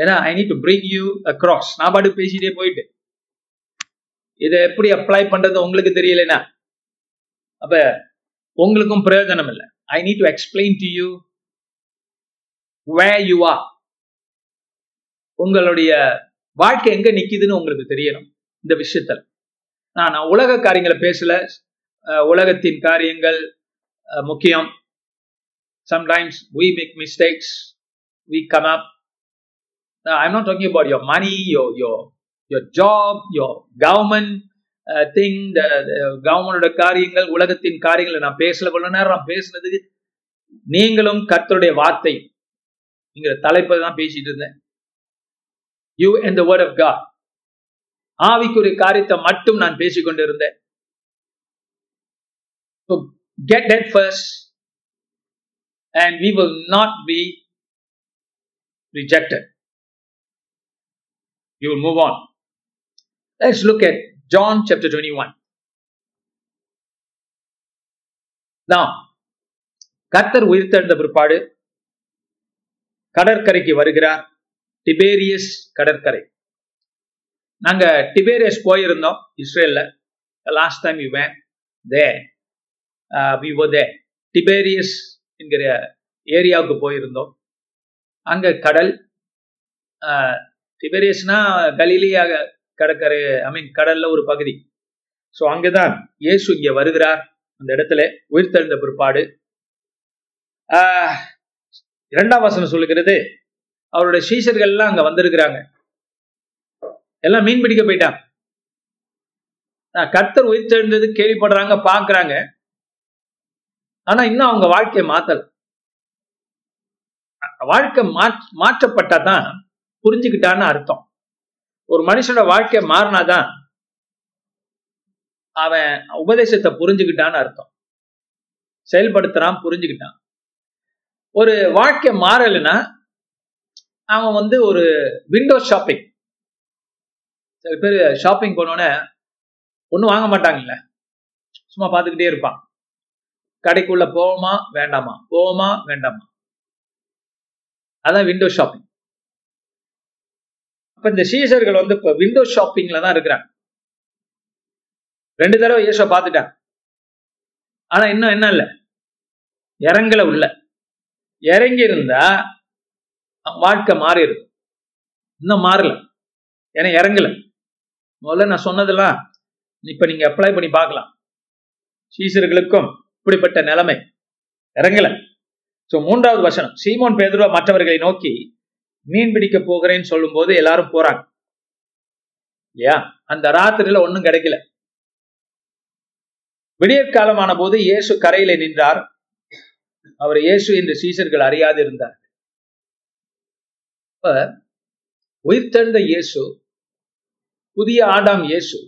ஏன்னா I need to bring you across நான் பாட்டு பேசிட்டே போயிட்டு. இதை எப்படி அப்ளை பண்றது உங்களுக்கு தெரியலனா அப்ப உங்களுக்கும் பிரயோஜனம் இல்லை. I need to explain to you where you are உங்களுடைய வாழ்க்கை எங்க நிக்குதுன்னு உங்களுக்கு தெரியணும் இந்த விஷயத்தில். நான் நான் உலக காரியங்களை பேசல. உலகத்தின் காரியங்கள் முக்கியம். Sometimes we make mistakes we come up Uh, I'm not talking about your money, your your your job, your government, uh, thing கவர்மெண்டோட காரியங்கள் உலகத்தின் காரியங்களை நான் பேசல. கொள்ள நேரம் பேசுனதுக்கு நீங்களும் கர்த்தருடைய வார்த்தை நீங்க தலைப்பை தான் பேசிட்டு இருந்தேன். You and the word of God ஆவிக்குரிய காரியத்தை மட்டும் நான் பேசிக்கொண்டு இருந்தேன். Get dead first and we will not be rejected. You will move on. Let's look at John chapter 21. Now, கர்த்தர் உயிர்த்தெழுந்த பிற்பாடு கடற்கரைக்கு வருகிறார். டிபேரியஸ் கடற்கரை. நாங்க டிபேரியஸ் போயிருந்தோம் இஸ்ரேல்ல. Last time you when they we oh they Tiberias என்கிற ஏரியாவுக்கு போயிருந்தோம். அங்க கடல் uh, டிபேரியஸ்னா கலிலியா கடற்கரை ஐ மீன் கடல்ல ஒரு பகுதி. ஸோ அங்கதான் இயேசு இங்க வருகிறார். அந்த இடத்துல உயிர்த்தெழுந்த பிற்பாடு. இரண்டாம் வசனம் சொல்லுகிறது அவருடைய சீசர்கள் எல்லாம் அங்க வந்திருக்கிறாங்க. எல்லாம் மீன் பிடிக்க போயிட்டாங்க. கர்த்தர் உயிர்த்தெழுந்தது கேள்விப்படுறாங்க பாக்குறாங்க ஆனா இன்னும் அவங்க வாழ்க்கையை மாத்தல். வாழ்க்கை மாற்றப்பட்டாதான் புரிஞ்சுக்கிட்டான்னு அர்த்தம். ஒரு மனுஷனோட வாழ்க்கை மாறினாதான் அவன் உபதேசத்தை புரிஞ்சுக்கிட்டான்னு அர்த்தம். செயல்படுத்துறான் புரிஞ்சுக்கிட்டான். ஒரு வாழ்க்கை மாறலைன்னா அவன் வந்து ஒரு விண்டோ ஷாப்பிங் சில பேர் ஷாப்பிங் போனோடனே ஒன்றும் வாங்க மாட்டாங்கல்ல. சும்மா பார்த்துக்கிட்டே இருப்பான். கடைக்குள்ள போவோமா வேண்டாமா? போவோமா வேண்டாமா? அதான் விண்டோ ஷாப்பிங் அப்ப இந்த சீசர்கள் வந்து இப்ப விண்டோ ஷாப்பிங்ல தான் இருக்கிறாங்க. ரெண்டு தடவை இயேசுவை பார்த்துட்டாங்க. ஆனா இன்னும் என்ன இல்லை? இறங்கல உள்ள. இறங்கி இருந்தா வாழ்க்கை மாறி இருக்கும் இன்னும் மாறல. ஏன்னா இறங்கல. முதல்ல நான் சொன்னதெல்லாம் இப்ப நீங்க அப்ளை பண்ணி பார்க்கலாம். சீசர்களுக்கும் இப்படிப்பட்ட நிலைமை. இறங்கல. சோ மூன்றாவது வசனம். சீமோன் பேதுருவா மற்றவர்களை நோக்கி மீன் பிடிக்க போகிறேன்னு சொல்லும் போது எல்லாரும் போறாங்க. இல்லையா? அந்த ராத்திரியில ஒன்னும் கிடைக்கல. விடியற்காலமான போது இயேசு கரையில நின்றார். அவர் இயேசு என்று சீசர்கள் அறியாது இருந்தார் உயிர்த்தெழுந்த இயேசு புதிய ஆடாம் இயேசு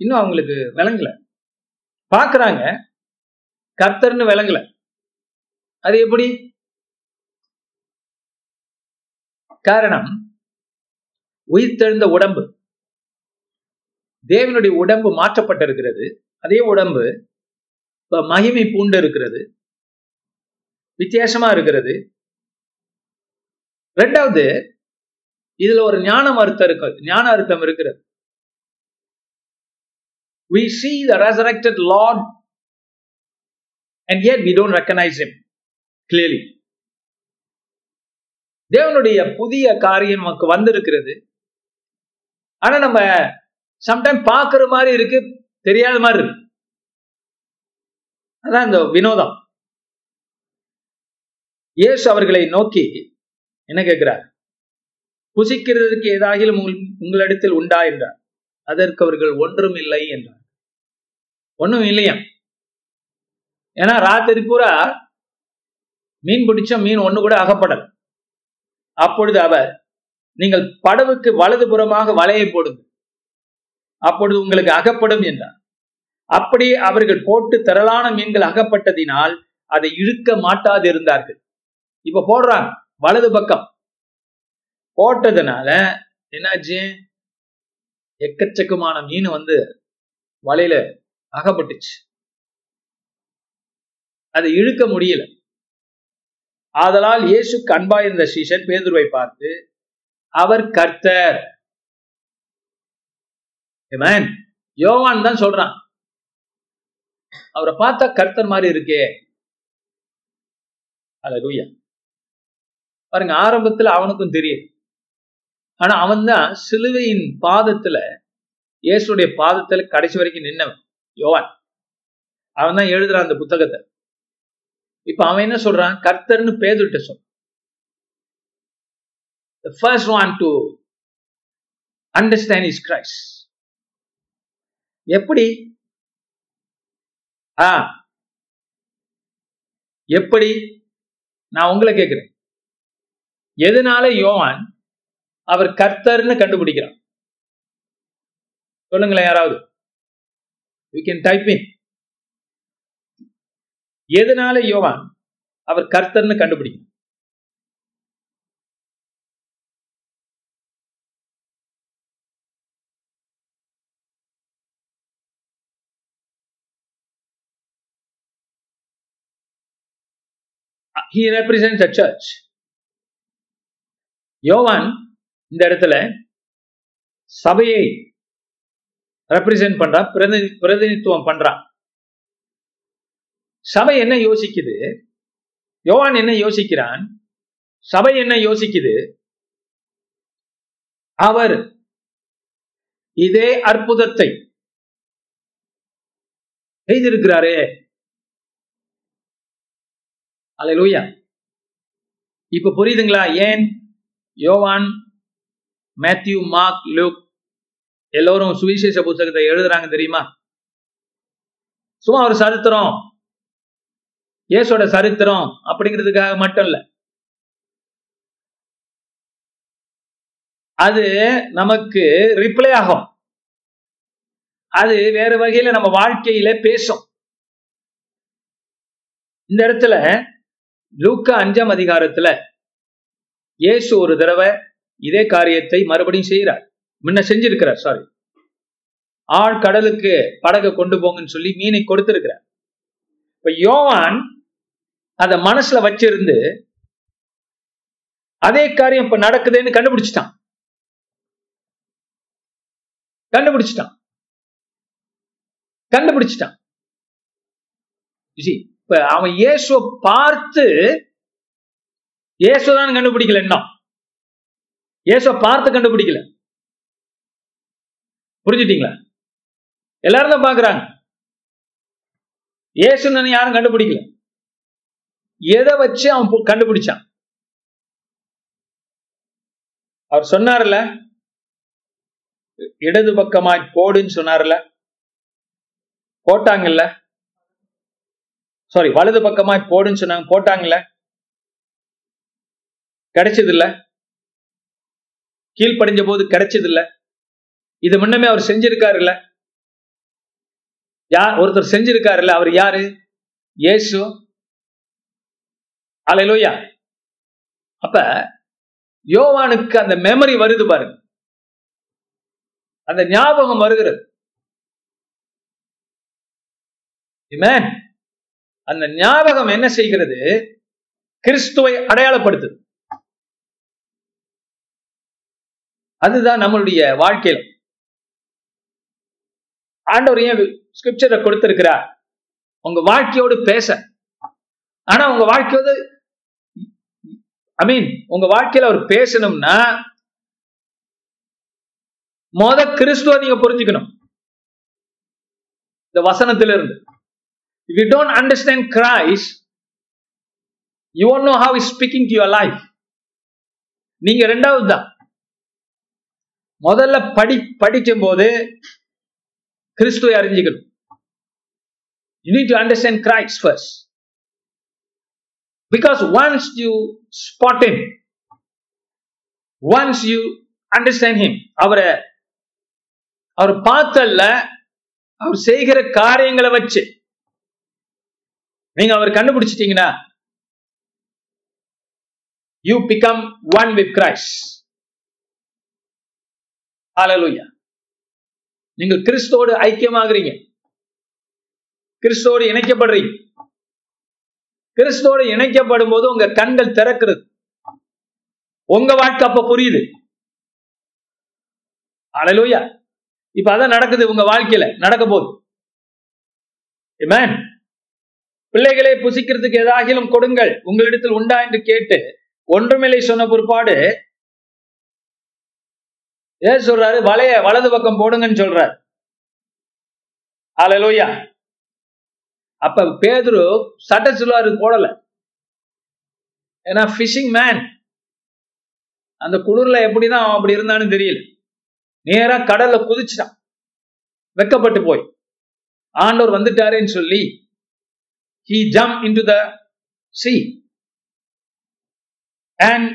இன்னும் அவங்களுக்கு விளங்கல. பாக்குறாங்க கர்த்தர்னு விளங்கல. அது எப்படி? காரணம் உயிர்த்தெழுந்த உடம்பு. தேவனுடைய உடம்பு மாற்றப்பட்டிருக்கிறது. அதே உடம்பு மகிமை பூண்டு இருக்கிறது வித்தியாசமா இருக்கிறது. ரெண்டாவது இதுல ஒரு ஞானம் அர்த்தம் இருக்கு ஞான அர்த்தம் இருக்கிறது. We see the resurrected Lord and yet we don't recognize him clearly. தேவனுடைய புதிய காரியம் நமக்கு வந்திருக்கிறது. ஆனா நம்ம சம்டைம் பாக்குற மாதிரி இருக்கு தெரியாத மாதிரி இருக்கு. அதான் இந்த வினோதம். இயேசு அவர்களை நோக்கி என்ன கேட்கிறார்? புசிக்கிறதுக்கு ஏதாகிலும் உங்களிடத்தில் உண்டா என்றார். அதற்கு அவர்கள் ஒன்றும் இல்லை என்றார். ஒன்றும் இல்லையா? ஏன்னா ராத்திரி பூரா மீன் பிடிச்ச மீன் ஒண்ணு கூட அகப்படல். அப்பொழுது அவர் நீங்கள் படவுக்கு வலதுபுறமாக வலையை போடுங்கள். அப்பொழுது உங்களுக்கு அகப்படும் என்றார். அப்படி அவர்கள் போட்டு திரளான மீன்கள் அகப்பட்டதினால் அதை இழுக்க மாட்டாது இருந்தார்கள் இப்ப போடுறாங்க வலது பக்கம். போட்டதுனால என்னாச்சு? எக்கச்சக்கமான மீன் வந்து வலையில அகப்பட்டுச்சு. அதை இழுக்க முடியல. ஆதலால் இயேசுக்கு அன்பாயிருந்த சீசன் பேதுருவை பார்த்து அவர் கர்த்தர். யோவான் தான் சொல்றான் அவரை பார்த்தா கர்த்தர் மாதிரி இருக்கே. அலலூயா பாருங்க ஆரம்பத்துல அவனுக்கும் தெரியும். ஆனா அவன் தான் சிலுவையின் பாதத்துல இயேசுடைய பாதத்துல கடைசி வரைக்கும் நின்னவன் யோவான். அவன் தான் எழுதுறான் அந்த புத்தகத்தை. இப்ப அவன் என்ன சொல்றான்? கர்த்தர்னு பேதுட்ட சொல். The first கிரைஸ் எப்படி? ஆ. எப்படி? நான் உங்களை கேட்கிறேன். எதனால யோவான் அவர் கர்த்தர்னு கண்டுபிடிக்கிறான்? சொல்லுங்களேன் யாராவது. யூ கேன் டைப் இன் எதனால யோவான்? அவர் கர்த்தர்னு கண்டுபிடிக்கும் he represents அ சர்ச் யோவான் இந்த இடத்துல சபையை ரெப்ரசென்ட் பண்றான் பிரதி பிரதிநிதித்துவம் பண்றான் சபை என்ன யோசிக்குது? யோவான் என்ன யோசிக்கிறான்? சபை என்ன யோசிக்குது? அவர் இதே அற்புதத்தை செய்திருக்கிறாரே அலையலூயா இப்ப புரியுதுங்களா? ஏன்? யோவான் மேத்யூ மார்க் லூக் எல்லோரும் சுவிசேஷ புத்தகத்தை எழுதுறாங்க தெரியுமா? சும்மா ஒரு சரித்திரம் இயேசோட சரித்திரம் அப்படிங்கிறதுக்காக மட்டும் இல்ல. அது நமக்கு ரிப்ளை ஆகும். அது வேற வகையில நம்ம வாழ்க்கையில பேசும். இந்த இடத்துல லூக்கா அஞ்சாம் அதிகாரத்துல இயேசு ஒரு தடவை இதே காரியத்தை மறுபடியும் செய்கிறார். முன்ன செஞ்சிருக்கிறார் சாரி ஆள் கடலுக்கு படகை கொண்டு போங்கன்னு சொல்லி மீனை கொடுத்திருக்கிறார். இப்ப யோவான் அத மனசுல வச்சிருந்து அதே காரியம் இப்ப நடக்குதுன்னு கண்டுபிடிச்சிட்டான். கண்டுபிடிச்சிட்டான். கண்டுபிடிச்சிட்டான். இப்ப அவன் இயேசுவ பார்த்து இயேசுதான் கண்டுபிடிக்கல இன்னும். இயேசுவ பார்த்து கண்டுபிடிக்கல. புரிஞ்சுட்டீங்களா? எல்லாரும் தான் பாக்குறாங்க இயேசுன்னு யாரும் கண்டுபிடிக்கல. எதை வச்சு அவன் கண்டுபிடிச்சான்? அவர் சொன்னார்ல இடது பக்கமாய் போடுன்னு சொன்னார்ல போட்டாங்கல்ல? சாரி வலது பக்கமாய் போடுன்னு சொன்னாங்க போட்டாங்கல்ல? கிடைச்சது இல்ல கீழ்ப்படிஞ்ச போது கிடைச்சது இல்ல இது முன்னமே அவர் செஞ்சிருக்காருல்ல? யார் ஒருத்தர் செஞ்சிருக்காருல்ல அவர் யாரு? இயேசு. அலையிலோயா அப்ப யோவானுக்கு அந்த மெமரி வருது பாருங்க. அந்த ஞாபகம் வருகிறது. அந்த ஞாபகம் என்ன செய்கிறது? கிறிஸ்துவை அடையாளப்படுத்துது. அதுதான் நம்மளுடைய வாழ்க்கையில். ஆண்டவர் ஏன் ஸ்கிரிப்சரை கொடுத்திருக்கிறார்? உங்க வாழ்க்கையோடு பேச. ஆனா உங்க வாழ்க்கையோடு ஐ மீன் உங்க வாழ்க்கையில அவர் பேசணும்னா மொத கிறிஸ்துவ நீங்க புரிஞ்சுக்கணும் இந்த வசனத்திலிருந்து if you don't understand Christ you know how is speaking to your life நீங்க ரெண்டாவது தான் முதல்ல படி படிக்கும் போது கிறிஸ்துவை அறிஞ்சிக்கணும் you need to understand Christ first because once you spot him once you understand him அவரை அவர் பார்த்தல்ல அவர் செய்கிற காரியங்களை வச்சு நீங்க அவர் கண்டுபிடிச்சிட்டீங்கன்னா you become one with Christ hallelujah நீங்கள் கிறிஸ்தோடு ஐக்கியமாகறீங்க. கிறிஸ்தோடு இணைக்கப்படுறீங்க. கிறிஸ்துவோடு இணைக்கப்படும் போது உங்க கண்கள் திறக்கிறது. உங்க வாழ்க்கை அப்ப புரியுது. அழலூயா இப்ப அதான் நடக்குது உங்க வாழ்க்கையில. நடக்க போகுது. பிள்ளைகளை புசிக்கிறதுக்கு ஏதாகிலும் கொடுங்கள். உங்களிடத்தில் உண்டா என்று கேட்டு ஒன்றுமில்லை சொன்ன பிற்பாடு ஏன் சொல்றாரு? வலைய வலது பக்கம் போடுங்கன்னு சொல்றாரு. அலலோயா அப்ப பேதுரு சட்ட சுலாரு போடல. ஏன்னா பிஷிங் மேன் அந்த குளிர்ல எப்படிதான் அவன் அப்படி இருந்தான்னு தெரியல. நேரா கடல்ல குதிச்சிட்டான். வெக்கப்பட்டு போய். ஆண்டவர் வந்துட்டாருன்னு சொல்லி he jump into the sea and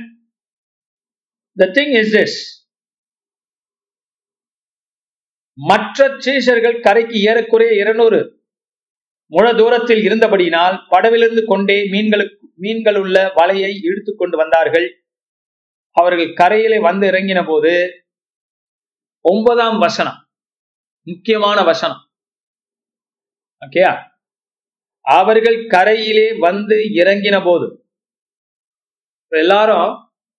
the thing is this மற்ற சீஷர்கள் கரைக்கு ஏறக்குறைய இருநூறு முழ தூரத்தில் இருந்தபடியினால் படவிலிருந்து கொண்டே மீன்களுக்கு மீன்கள் உள்ள வலையை இழுத்து கொண்டு வந்தார்கள். அவர்கள் கரையிலே வந்து இறங்கின போது ஒன்பதாம் வசனம் முக்கியமான வசனம். ஓகேயா? அவர்கள் கரையிலே வந்து இறங்கின போது எல்லாரும்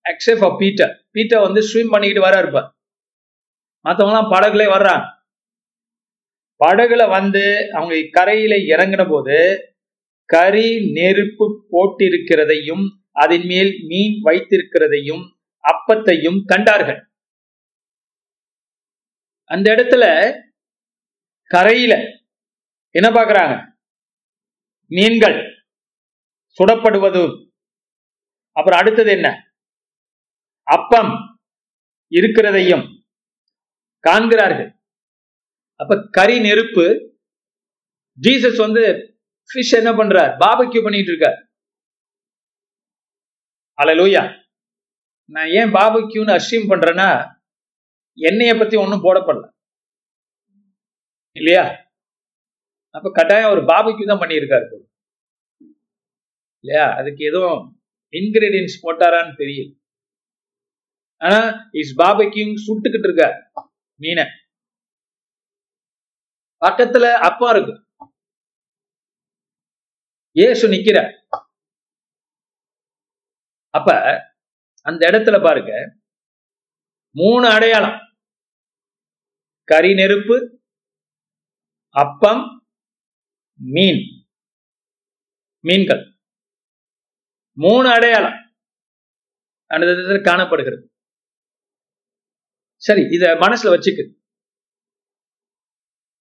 எக்ஸப்ட் ஃபார் பீட்டர் பீட்டர் வந்து ஸ்விம் பண்ணிக்கிட்டு வர இருப்பார் மற்றவங்களாம் படகுலே வர்றாங்க. படகுல வந்து அவங்க கரையில இறங்கின போது கரி நெருப்பு போட்டிருக்கிறதையும் அதன் மேல் மீன் வைத்திருக்கிறதையும் அப்பத்தையும் கண்டார்கள். அந்த இடத்துல கரையில என்ன பாக்குறாங்க மீன்கள் சுடப்படுவதும் அப்புறம் அடுத்தது என்ன? அப்பம் இருக்கிறதையும் காண்கிறார்கள். அப்ப கரி நெருப்பு ஜீசஸ் வந்து ஃபிஷ் என்ன பண்றார்? பாபக்யூ பண்ணிட்டு இருக்கார். அலலூயா நான் ஏன் பாபக்யூன்னு அஸ்யூம் பண்றேன்னா என்னைய பத்தி ஒன்றும் போடப்படல. இல்லையா? அப்ப கட்டாயம் ஒரு பாபக்யூ தான் பண்ணியிருக்காரு போல. இல்லையா? அதுக்கு எதுவும் இன்கிரீடியன்ஸ் போட்டாரான்னு தெரியல. ஆனா இஸ் பாபக்யூ சுட்டுக்கிட்டு இருக்கார். மீனை. பக்கத்துல அப்பா இருக்கு. ஏசு நிக்கிற அப்ப அந்த இடத்துல பாருங்க. மூணு அடையாளம். கரி நெருப்பு அப்பம் மீன். மீன்கள். மூணு அடையாளம். அந்த காணப்படுகிறது. சரி இத மனசுல வச்சுக்கு.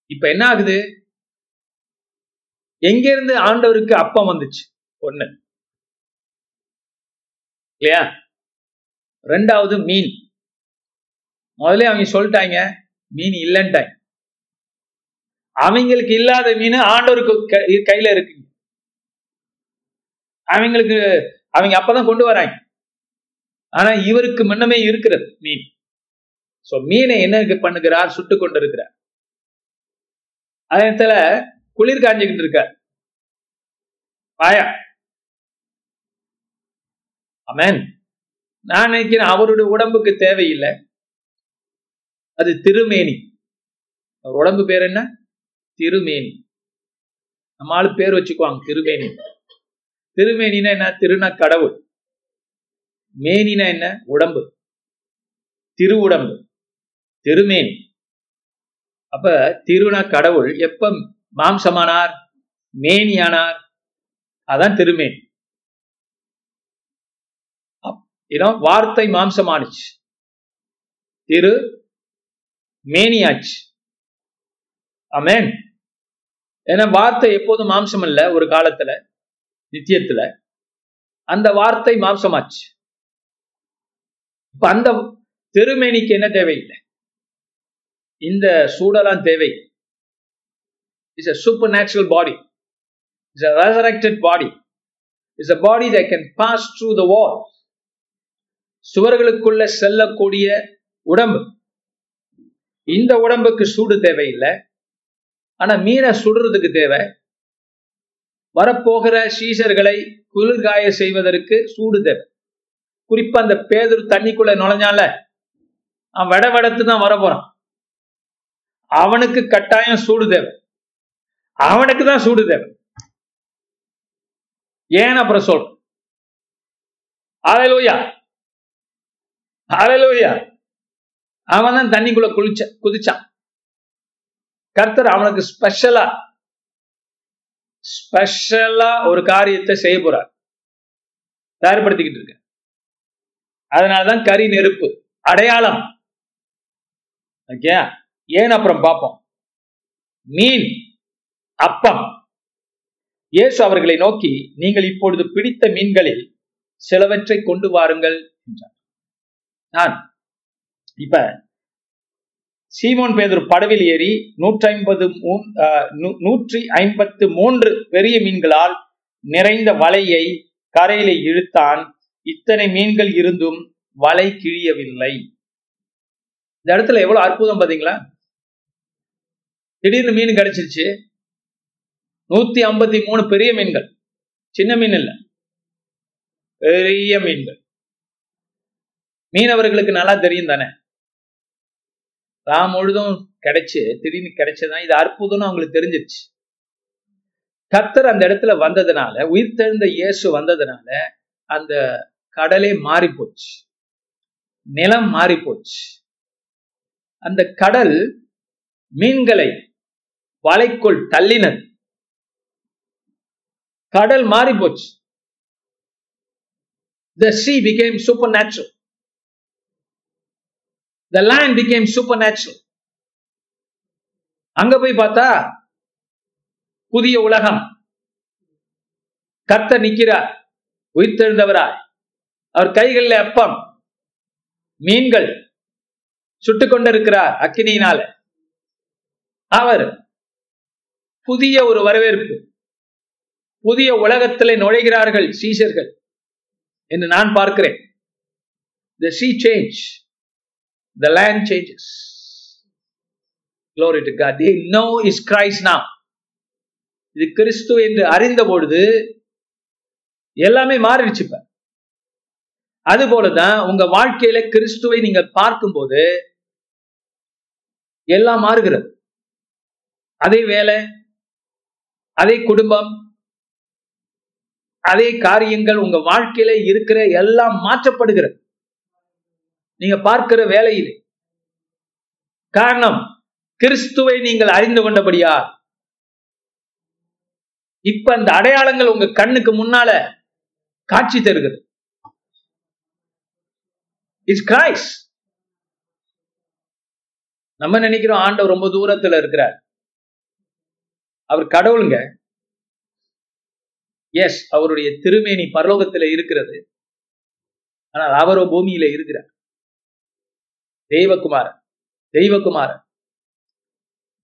இப்ப என்ன ஆகுது? எங்க இருந்து ஆண்டவருக்கு அப்பம் வந்துச்சு? ஒண்ணு. இல்லையா? ரெண்டாவது மீன். முதல்ல அவங்க சொல்லிட்டாங்க மீன் இல்லைன்ட்டாங்க. அவங்களுக்கு இல்லாத மீன் ஆண்டவருக்கு க- கையில இருக்கு அவங்களுக்கு அவங்க அப்பதான் கொண்டு வராங்க. ஆனா இவருக்கு முன்னமே இருக்கிறது மீன். சோ மீனை என்ன பண்ணுகிறார்? சுட்டு கொண்டு இருக்கிறார் அதே நேரத்துல குளிர் காஞ்சிக்கிட்டு இருக்க. வாயா அமேன் நான் நினைக்கிறேன் அவருடைய உடம்புக்கு தேவையில்லை. அது திருமேனி. அவர் உடம்பு பேர் என்ன? திருமேனி. நம்ம ஆளு பேர் வச்சுக்குவாங்க திருமேனி. திருமேனினா என்ன? திருநா கடவுள். மேனினா என்ன? உடம்பு. திரு உடம்பு திருமேனி. அப்ப திருநா கடவுள் எப்ப மாம்சமானார்? மேனியானார். அதான் திருமேனி. ஏன்னா வார்த்தை மாம்சமானுச்சு. திரு மேனியாச்சு. அமேன் ஏன்னா வார்த்தை எப்போதும் மாம்சம் இல்ல ஒரு காலத்துல நித்தியத்துல. அந்த வார்த்தை மாம்சமாச்சு. இப்ப அந்த திருமேனிக்கு என்ன தேவையில்லை? இந்த சூடெல்லாம் தேவை. Is supernatural body is a resurrected body is a body the can pass through the wall சுவர்களுக்குள்ள செல்லக்கூடிய உடம்பு. இந்த உடம்புக்கு சூடு தேவையில்லை. ஆனா மீனை சுடுறதுக்கு தேவை. வரப்போகிற சீசர்களை குளிர்காய செய்வதற்கு சூடு தேவை. குறிப்பா அந்த பேதர் தண்ணிக்குள்ள நுழைஞ்சால அவன் வட வடத்து தான் வர அவனுக்கு கட்டாயம் சூடு தேவை. அவனுக்கு தான் சூடு தேவை. ஏன் அப்புறம் சொல் ஆலையிலோயா ஆலையிலோயா அவன் தான் தண்ணிக்குள்ள குளிச்ச குதிச்சான். கர்த்தர் அவனுக்கு ஸ்பெஷலா ஸ்பெஷலா ஒரு காரியத்தை செய்ய போறார். தயார்படுத்திக்கிட்டு இருக்க அதனாலதான் கரி நெருப்பு அடையாளம். ஓகே ஏன் அப்புறம் பார்ப்போம்? மீன் அப்பம். இயேசு அவர்களை நோக்கி நீங்கள் இப்பொழுது பிடித்த மீன்களில் சிலவற்றை கொண்டு வாருங்கள் என்றார். நான் இப்ப சீமோன் பேதர் படவில் ஏறி நூற்றி ஐம்பது நூற்றி ஐம்பத்து மூன்று பெரிய மீன்களால் நிறைந்த வலையை கரையில இழுத்தான் இத்தனை மீன்கள் இருந்தும் வலை கிழியவில்லை. இந்த இடத்துல எவ்வளவு அற்புதம் பாத்தீங்களா திடீர்னு மீன் கிடைச்சிருச்சு. நூத்தி ஐம்பத்தி மூணு பெரிய மீன்கள். சின்ன மீன் இல்ல. பெரிய மீன்கள். மீனவர்களுக்கு நல்லா தெரியும் தானே? ராம் முழுதும் கிடைச்சு திடீர்னு கிடைச்சதுதான் இது அற்புதம்னு அவங்களுக்கு தெரிஞ்சிருச்சு. கத்தர் அந்த இடத்துல வந்ததுனால உயிர் தெழுந்த இயேசு வந்ததுனால அந்த கடலே மாறி போச்சு நிலம் மாறி போச்சு அந்த கடல் மீன்களை வலைக்குள் தள்ளினது. கடல் மாறி போச்சு the sea became supernatural. The land became supernatural. அங்க போய் பார்த்தா புதிய உலகம். கத்த நிற்கிறார் உயிர்த்தெழுந்தவராய். அவர் கைகளில் அப்பம் மீன்கள் சுட்டு கொண்டிருக்கிறார் அக்கினியினால. அவர் புதிய ஒரு வரவேற்பு. புதிய உலகத்திலே நுழைகிறார்கள் சீசர்கள் என்று நான் பார்க்கிறேன். The sea change the land changes glory to god. They know is christ now. இது கிறிஸ்து என்று அறிந்த பொழுது எல்லாமே மாறிடுச்சு இப்ப. அது போலதான் உங்க வாழ்க்கையில கிறிஸ்துவை நீங்க பார்க்கும்போது எல்லாம் மாறுகிறது. அதே வேலை அதே குடும்பம் அதே காரியங்கள் உங்க வாழ்க்கையில இருக்கிற எல்லாம் மாற்றப்படுகிறது. நீங்க பார்க்கிற வேலையில். காரணம் கிறிஸ்துவை நீங்கள் அறிந்து கொண்டபடியா இப்ப அந்த அடையாளங்கள் உங்க கண்ணுக்கு முன்னால காட்சி தருகிறது. இட்ஸ் கிரைஸ் நம்ம நினைக்கிறோம் ஆண்டவர் ரொம்ப தூரத்துல இருக்கிறார். அவர் கடவுளுங்க. எஸ் அவருடைய திருமேனி பரலோகத்தில் இருக்கிறது. ஆனால் அவரோ பூமியில இருக்கிறார். தெய்வகுமாரன் தெய்வகுமாரன்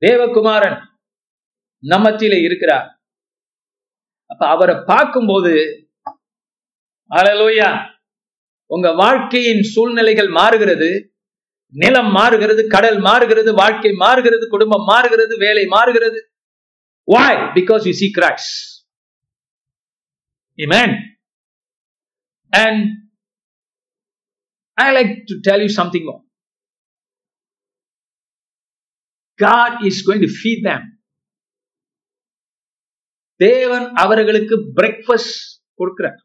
தேவகுமாரன் நம்மத்தில இருக்கிறார். அப்ப அவரை பார்க்கும்போது அலலோயா உங்க வாழ்க்கையின் சூழ்நிலைகள் மாறுகிறது நிலம் மாறுகிறது கடல் மாறுகிறது வாழ்க்கை மாறுகிறது குடும்பம் மாறுகிறது வேலை மாறுகிறது. why because you see christ amen and i like to tell you something more god is going to feed them தேவன் அவர்களுக்கு பிரேக்ஃபாஸ்ட் கொடுக்கிறார்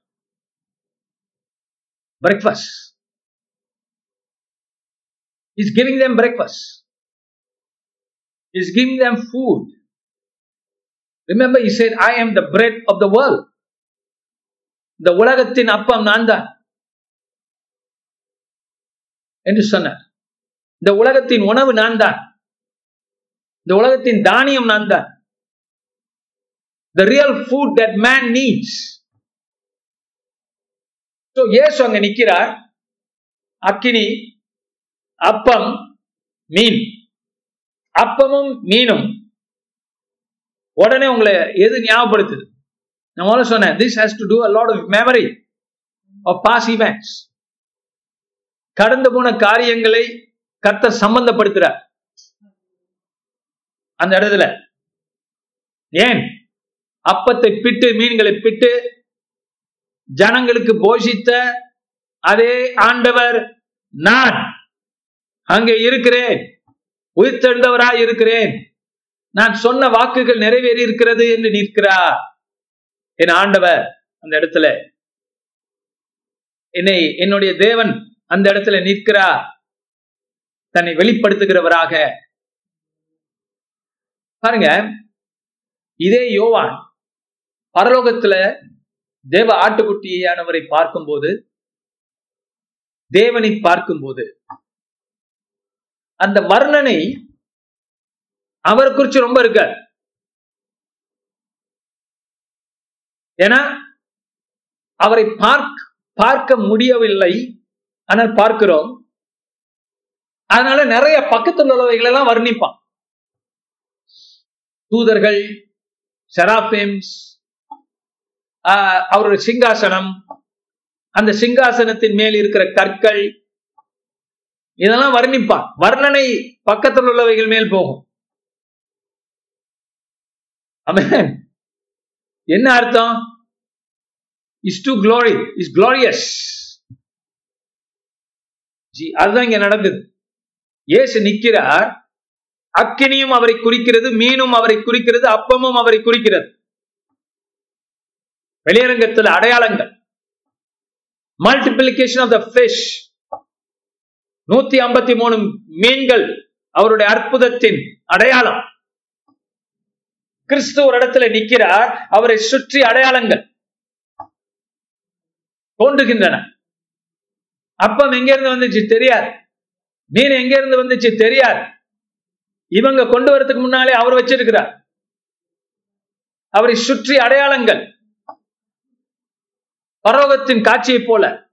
breakfast. He's giving them breakfast. He's giving them food. remember he said I am the bread of the world இந்த உலகத்தின் அப்பம் நான் தான் என்று சொன்னார். இந்த உலகத்தின் உணவு நான் தான் இந்த உலகத்தின் தானியம் நான் தான் the real food that man needs so Yesu அங்க நிக்கிறார் அக்கினி அப்பம் மீன். அப்பமும் மீனும். உடனே உங்களை எது ஞாபகப்படுத்துது? நான் முதல்ல சொன்னேன் this has to do a lot of memory of past events கடந்து போன காரியங்களை கர்த்தர் சம்பந்தப்படுத்துறார். அந்த இடத்துல. ஏன்? அப்பத்தை பிட்டு மீன்களை பிட்டு ஜனங்களுக்கு போஷித்த அதே ஆண்டவர் நான். அங்கே இருக்கிறேன். உயிர்த்தெழுந்தவராய் இருக்கிறேன். நான் சொன்ன வாக்குகள் நிறைவேறி இருக்கிறது என்று நிற்கிறார். என் ஆண்டவர் அந்த இடத்துல. என்னை என்னுடைய தேவன் அந்த இடத்துல நிற்கிறார். தன்னை வெளிப்படுத்துகிறவராக. பாருங்க இதே யோவான் பரலோகத்துல தேவ ஆட்டுக்குட்டியானவரை பார்க்கும்போது தேவனை பார்க்கும்போது அந்த வர்ணனை அவரை குறிச்சு ரொம்ப இருக்க. ஏன்னா அவரை பார்க்க பார்க்க முடியவில்லை. ஆனால் பார்க்கிறோம். அதனால நிறைய பக்கத்துல உள்ளவைகள் எல்லாம் வர்ணிப்பான். தூதர்கள் செராபேம்ஸ் அவருடைய சிங்காசனம் அந்த சிங்காசனத்தின் மேல் இருக்கிற கற்கள் இதெல்லாம் வர்ணிப்பான். வர்ணனை பக்கத்தில் உள்ளவைகள் மேல் போகும். என்ன அர்த்தம்? Is to glory is glorious அதுதான் இங்க நடந்தது. இயேசு நிக்கிறார். அக்கினியும் அவரை குறிக்கிறது மீனும் அவரை குறிக்கிறது அப்பமும் அவரை குறிக்கிறது. வெளியரங்கத்தில் அடையாளங்கள். மல்டிபிளிகேஷன் ஆஃப் த ஃபிஷ் நூத்தி ஐம்பத்தி மூணு மீன்கள் அவருடைய அற்புதத்தின் அடையாளம். கிறிஸ்து ஒரு இடத்துல நிற்கிறார் அவரை சுற்றி அடையாளங்கள் தோன்றுகின்றன. அப்பம் எங்க இருந்து வந்துச்சு? தெரியாது. மீன் எங்க இருந்து வந்துச்சு? தெரியாது. இவங்க கொண்டு வரதுக்கு முன்னாலே அவர் வச்சிருக்கிறார். அவரை சுற்றி அடையாளங்கள். பரோகத்தின் காட்சியை போல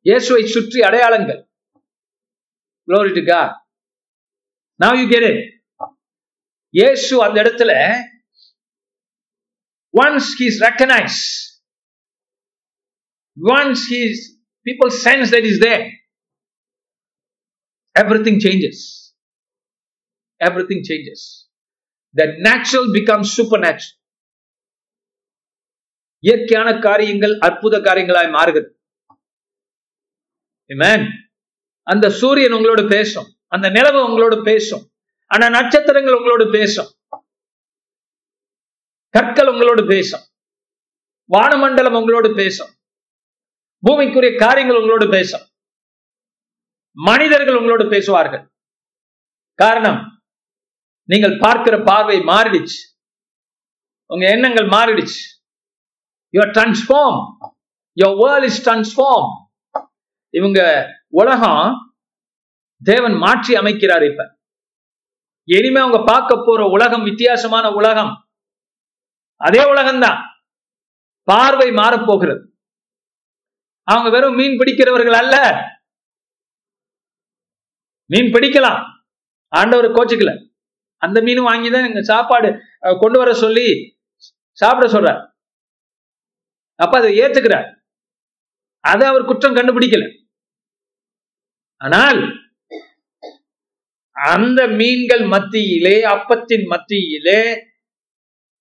இயேசுவை சுற்றி அடையாளங்கள். Glory to God. Now you get it. Iyesu அந்த இடத்துல once he's recognise once he's people sense that is there everything changes everything changes the natural become supernatural இயற்கையான காரியங்கள் அற்புத காரியங்களாய் மாறுகிறது அந்த சூரியன் உங்களோட பேசும் அந்த நிலவு உங்களோட பேசும் ஆனா நட்சத்திரங்கள் உங்களோட பேசும். கற்கள் உங்களோடு பேசும். வானமண்டலம் உங்களோடு பேசும். பூமிக்குரிய காரியங்கள் உங்களோடு பேசும். மனிதர்கள் உங்களோடு பேசுவார்கள். காரணம் நீங்கள் பார்க்கிற பார்வை மாறிடுச்சு. உங்க எண்ணங்கள் மாறிடுச்சு. Your transform your world is transform இவங்க உலகம் தேவன் மாற்றி அமைக்கிறார் இப்ப. இனிமே அவங்க பார்க்க போற உலகம் வித்தியாசமான உலகம். அதே உலகம்தான். பார்வை மாறப்போகிறது அவங்க வெறும் மீன் பிடிக்கிறவர்கள் அல்ல. மீன் பிடிக்கலாம். ஆண்டவர் கோச்சுக்கல. அந்த மீனும் வாங்கிதான் எங்க சாப்பாடு கொண்டு வர சொல்லி சாப்பிட சொல்றார். அப்ப அதை ஏத்துக்கிறார். அதை அவர் குற்றம் கண்டுபிடிக்கல. ஆனால் அந்த மீன்கள் மத்தியிலே அப்பத்தின் மத்தியிலே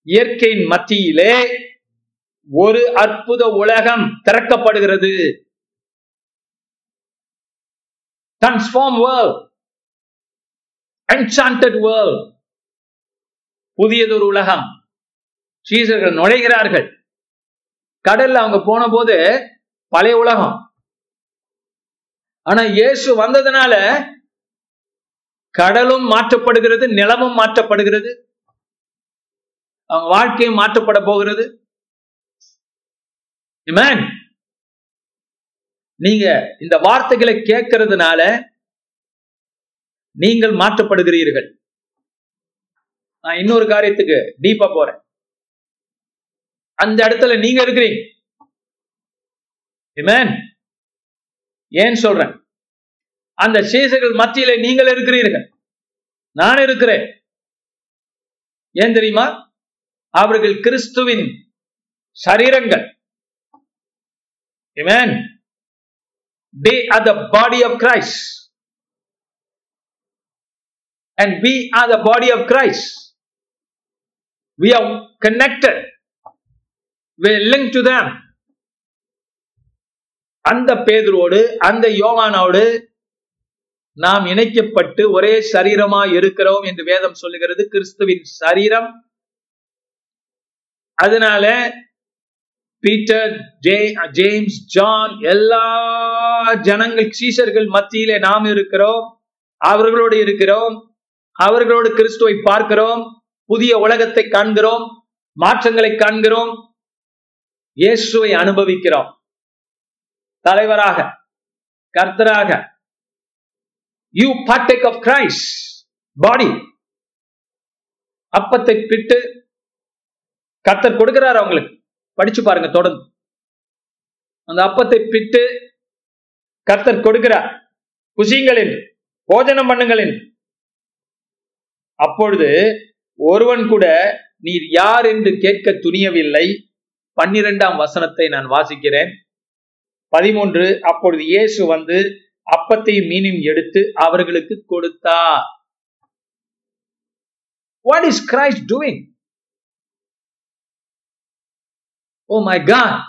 இயற்கையின் மத்தியிலே ஒரு அற்புத உலகம் திறக்கப்படுகிறது. டிரான்ஸ்ஃபார்ம் வேர்ல்ட் என்சாண்டட் வேர்ல்ட் புதியதொரு உலகம். சீசர்கள் நுழைகிறார்கள். கடல்ல அவங்க போன போது பழைய உலகம். ஆனா இயேசு வந்ததுனால கடலும் மாற்றப்படுகிறது நிலமும் மாற்றப்படுகிறது. அவங்க வாழ்க்கையும் மாற்றப்பட போகிறது. நீங்க இந்த வார்த்தைகளை கேட்கறதுனால நீங்கள் மாற்றப்படுகிறீர்கள். நான் இன்னொரு காரியத்துக்கு டீப்பா போறேன். அந்த இடத்துல நீங்க இருக்கிறீங்க. ஏன் சொல்றேன்? அந்த சேசைகள் மத்தியில நீங்கள் இருக்கிறீர்கள் நான் இருக்கிறேன் ஏன் தெரியுமா அவர்கள் கிறிஸ்துவின் சரீரங்கள் the body of Christ and we are the body of Christ we are connected we link to them அந்த பேதரோடு அந்த யோவானோடு நாம் இணைக்கப்பட்டு ஒரே சரீரமா இருக்கிறோம் என்று வேதம் சொல்லுகிறது. கிறிஸ்துவின் சரீரம். அதனால பீட்டர் ஜே ஜேம்ஸ் ஜான் எல்லா ஜனங்கள் சீசர்கள் மத்தியிலே நாம் இருக்கிறோம். அவர்களோடு இருக்கிறோம். அவர்களோடு கிறிஸ்துவை பார்க்கிறோம். புதிய உலகத்தை காண்கிறோம். மாற்றங்களை காண்கிறோம். இயேசுவை அனுபவிக்கிறோம். தலைவராக கர்த்தராக you partake of Christ body அப்பத்தை பிட்டு கர்த்தர் கொடுக்கிறார் அவங்களுக்கு. படிச்சு பாருங்க தொடர்ந்து. அந்த அப்பத்தை பிட்டு கர்த்தர் கொடுக்கிறார். குசியுங்கள் என்று போஜனம் பண்ணுங்கள் என்று. அப்பொழுது ஒருவன் கூட நீர் யார் என்று கேட்க துணியவில்லை. பன்னிரெண்டாம் வசனத்தை நான் வாசிக்கிறேன். பதிமூன்று அப்பொழுது இயேசு வந்து அப்பத்தையும் மீனையும் எடுத்து அவர்களுக்கு கொடுத்தார். What is Christ doing oh my God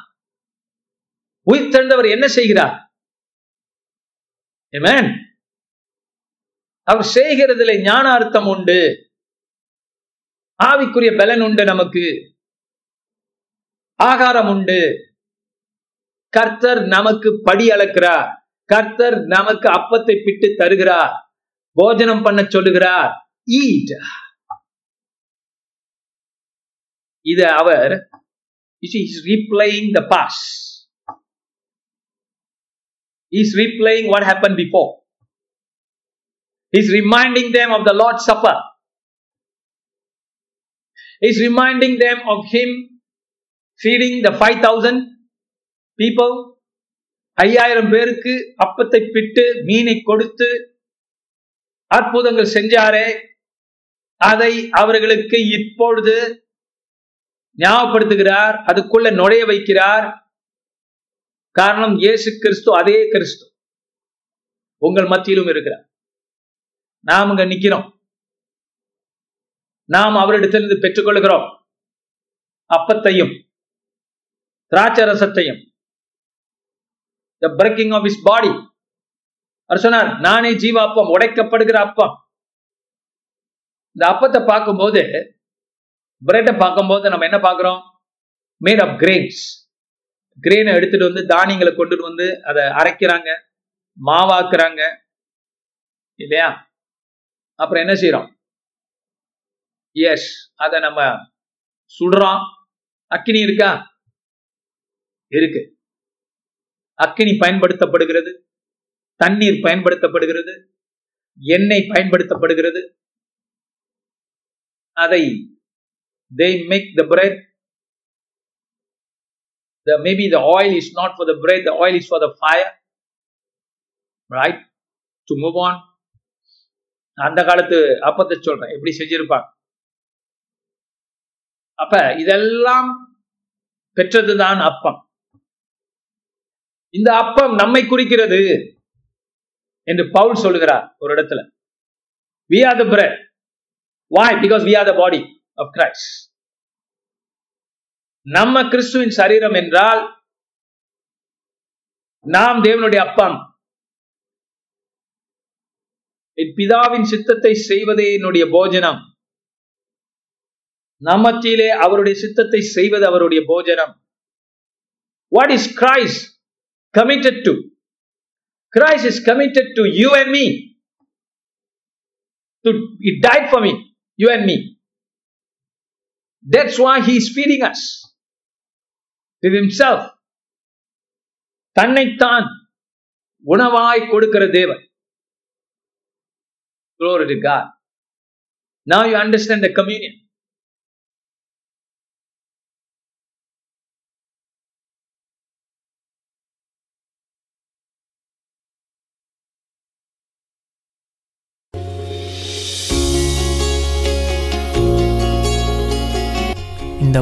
உயிர் தெழுந்தவர் என்ன செய்கிறார்? அவர் செய்கிறதுல ஞான அர்த்தம் உண்டு. ஆவிக்குரிய பலன் உண்டு நமக்கு. ஆகாரம் உண்டு. கர்த்தர் நமக்கு படி அளக்கிறார். கர்த்தர் நமக்கு அப்பத்தை பிட்டு தருகிறார் போஜனம் பண்ண சொல்லுகிறார் ஈட் இது அவர் replaying the past He's replaying what happened before. He's reminding them of the Lord's Supper. He's reminding them of Him feeding the 5,000 people. ஐயாயிரம் பேருக்கு அப்பத்தை பிட்டு மீனை கொடுத்து அற்புதங்கள் செஞ்சாரே. அதை அவர்களுக்கு இப்பொழுது ஞாபகப்படுத்துகிறார். அதுக்குள்ள நுழைய வைக்கிறார். காரணம் இயேசு கிறிஸ்து அதே கிறிஸ்து. உங்கள் மத்தியிலும் இருக்கிறார். நாம் இங்க நிக்கிறோம் நாம் அவரிடத்திலிருந்து பெற்றுக்கொள்கிறோம். அப்பத்தையும் திராட்சரசத்தையும் the breaking of his body அவர் சொன்னார் நானே ஜீவ அப்பம் உடைக்கப்படுகிற அப்பம். இந்த அப்பத்தை பார்க்கும்போது பிரெட்டை பார்க்கும்போது நம்ம என்ன பார்க்குறோம்? மேட் ஆஃப் கிரெயின்ஸ் கிரெயினை எடுத்துட்டு வந்து தானியங்களை கொண்டுட்டு வந்து அதை அரைக்கிறாங்க மாவாக்குறாங்க. இல்லையா? அப்புறம் என்ன செய்யறோம் எஸ் அதை நம்ம சுடுறோம். அக்கினி இருக்கா? இருக்கு. அக்கினி பயன்படுத்தப்படுகிறது தண்ணீர் பயன்படுத்தப்படுகிறது எண்ணெய் பயன்படுத்தப்படுகிறது. அதை they make the bread. The maybe the oil is not for the bread the oil is for the fire. Right? To move on. அந்த காலத்து அப்பத்தை சொல்றேன். எப்படி செஞ்சிருப்பாங்க அப்ப இதெல்லாம் பெற்றதுதான் அப்பம். இந்த அப்பம் நம்மை குறிக்கிறது என்று பவுல் சொல்லுகிறார் ஒரு இடத்துல. We are the bread why because we are the body of christ. நம்ம கிறிஸ்துவின் சரீரம் என்றால் நாம் தேவனுடைய அப்பம். என் பிதாவின் சித்தத்தை செய்வதே என்னுடைய போஜனம். நமத்திலே அவருடைய சித்தத்தை செய்வது அவருடைய போஜனம். What is Christ Committed to Christ is committed to you and me to it tied for me you and me That's why he is feeding us with himself. தன்னைத்தான் உணவாய் கொடுக்கிற தேவன் Glory to God. Now you understand the communion.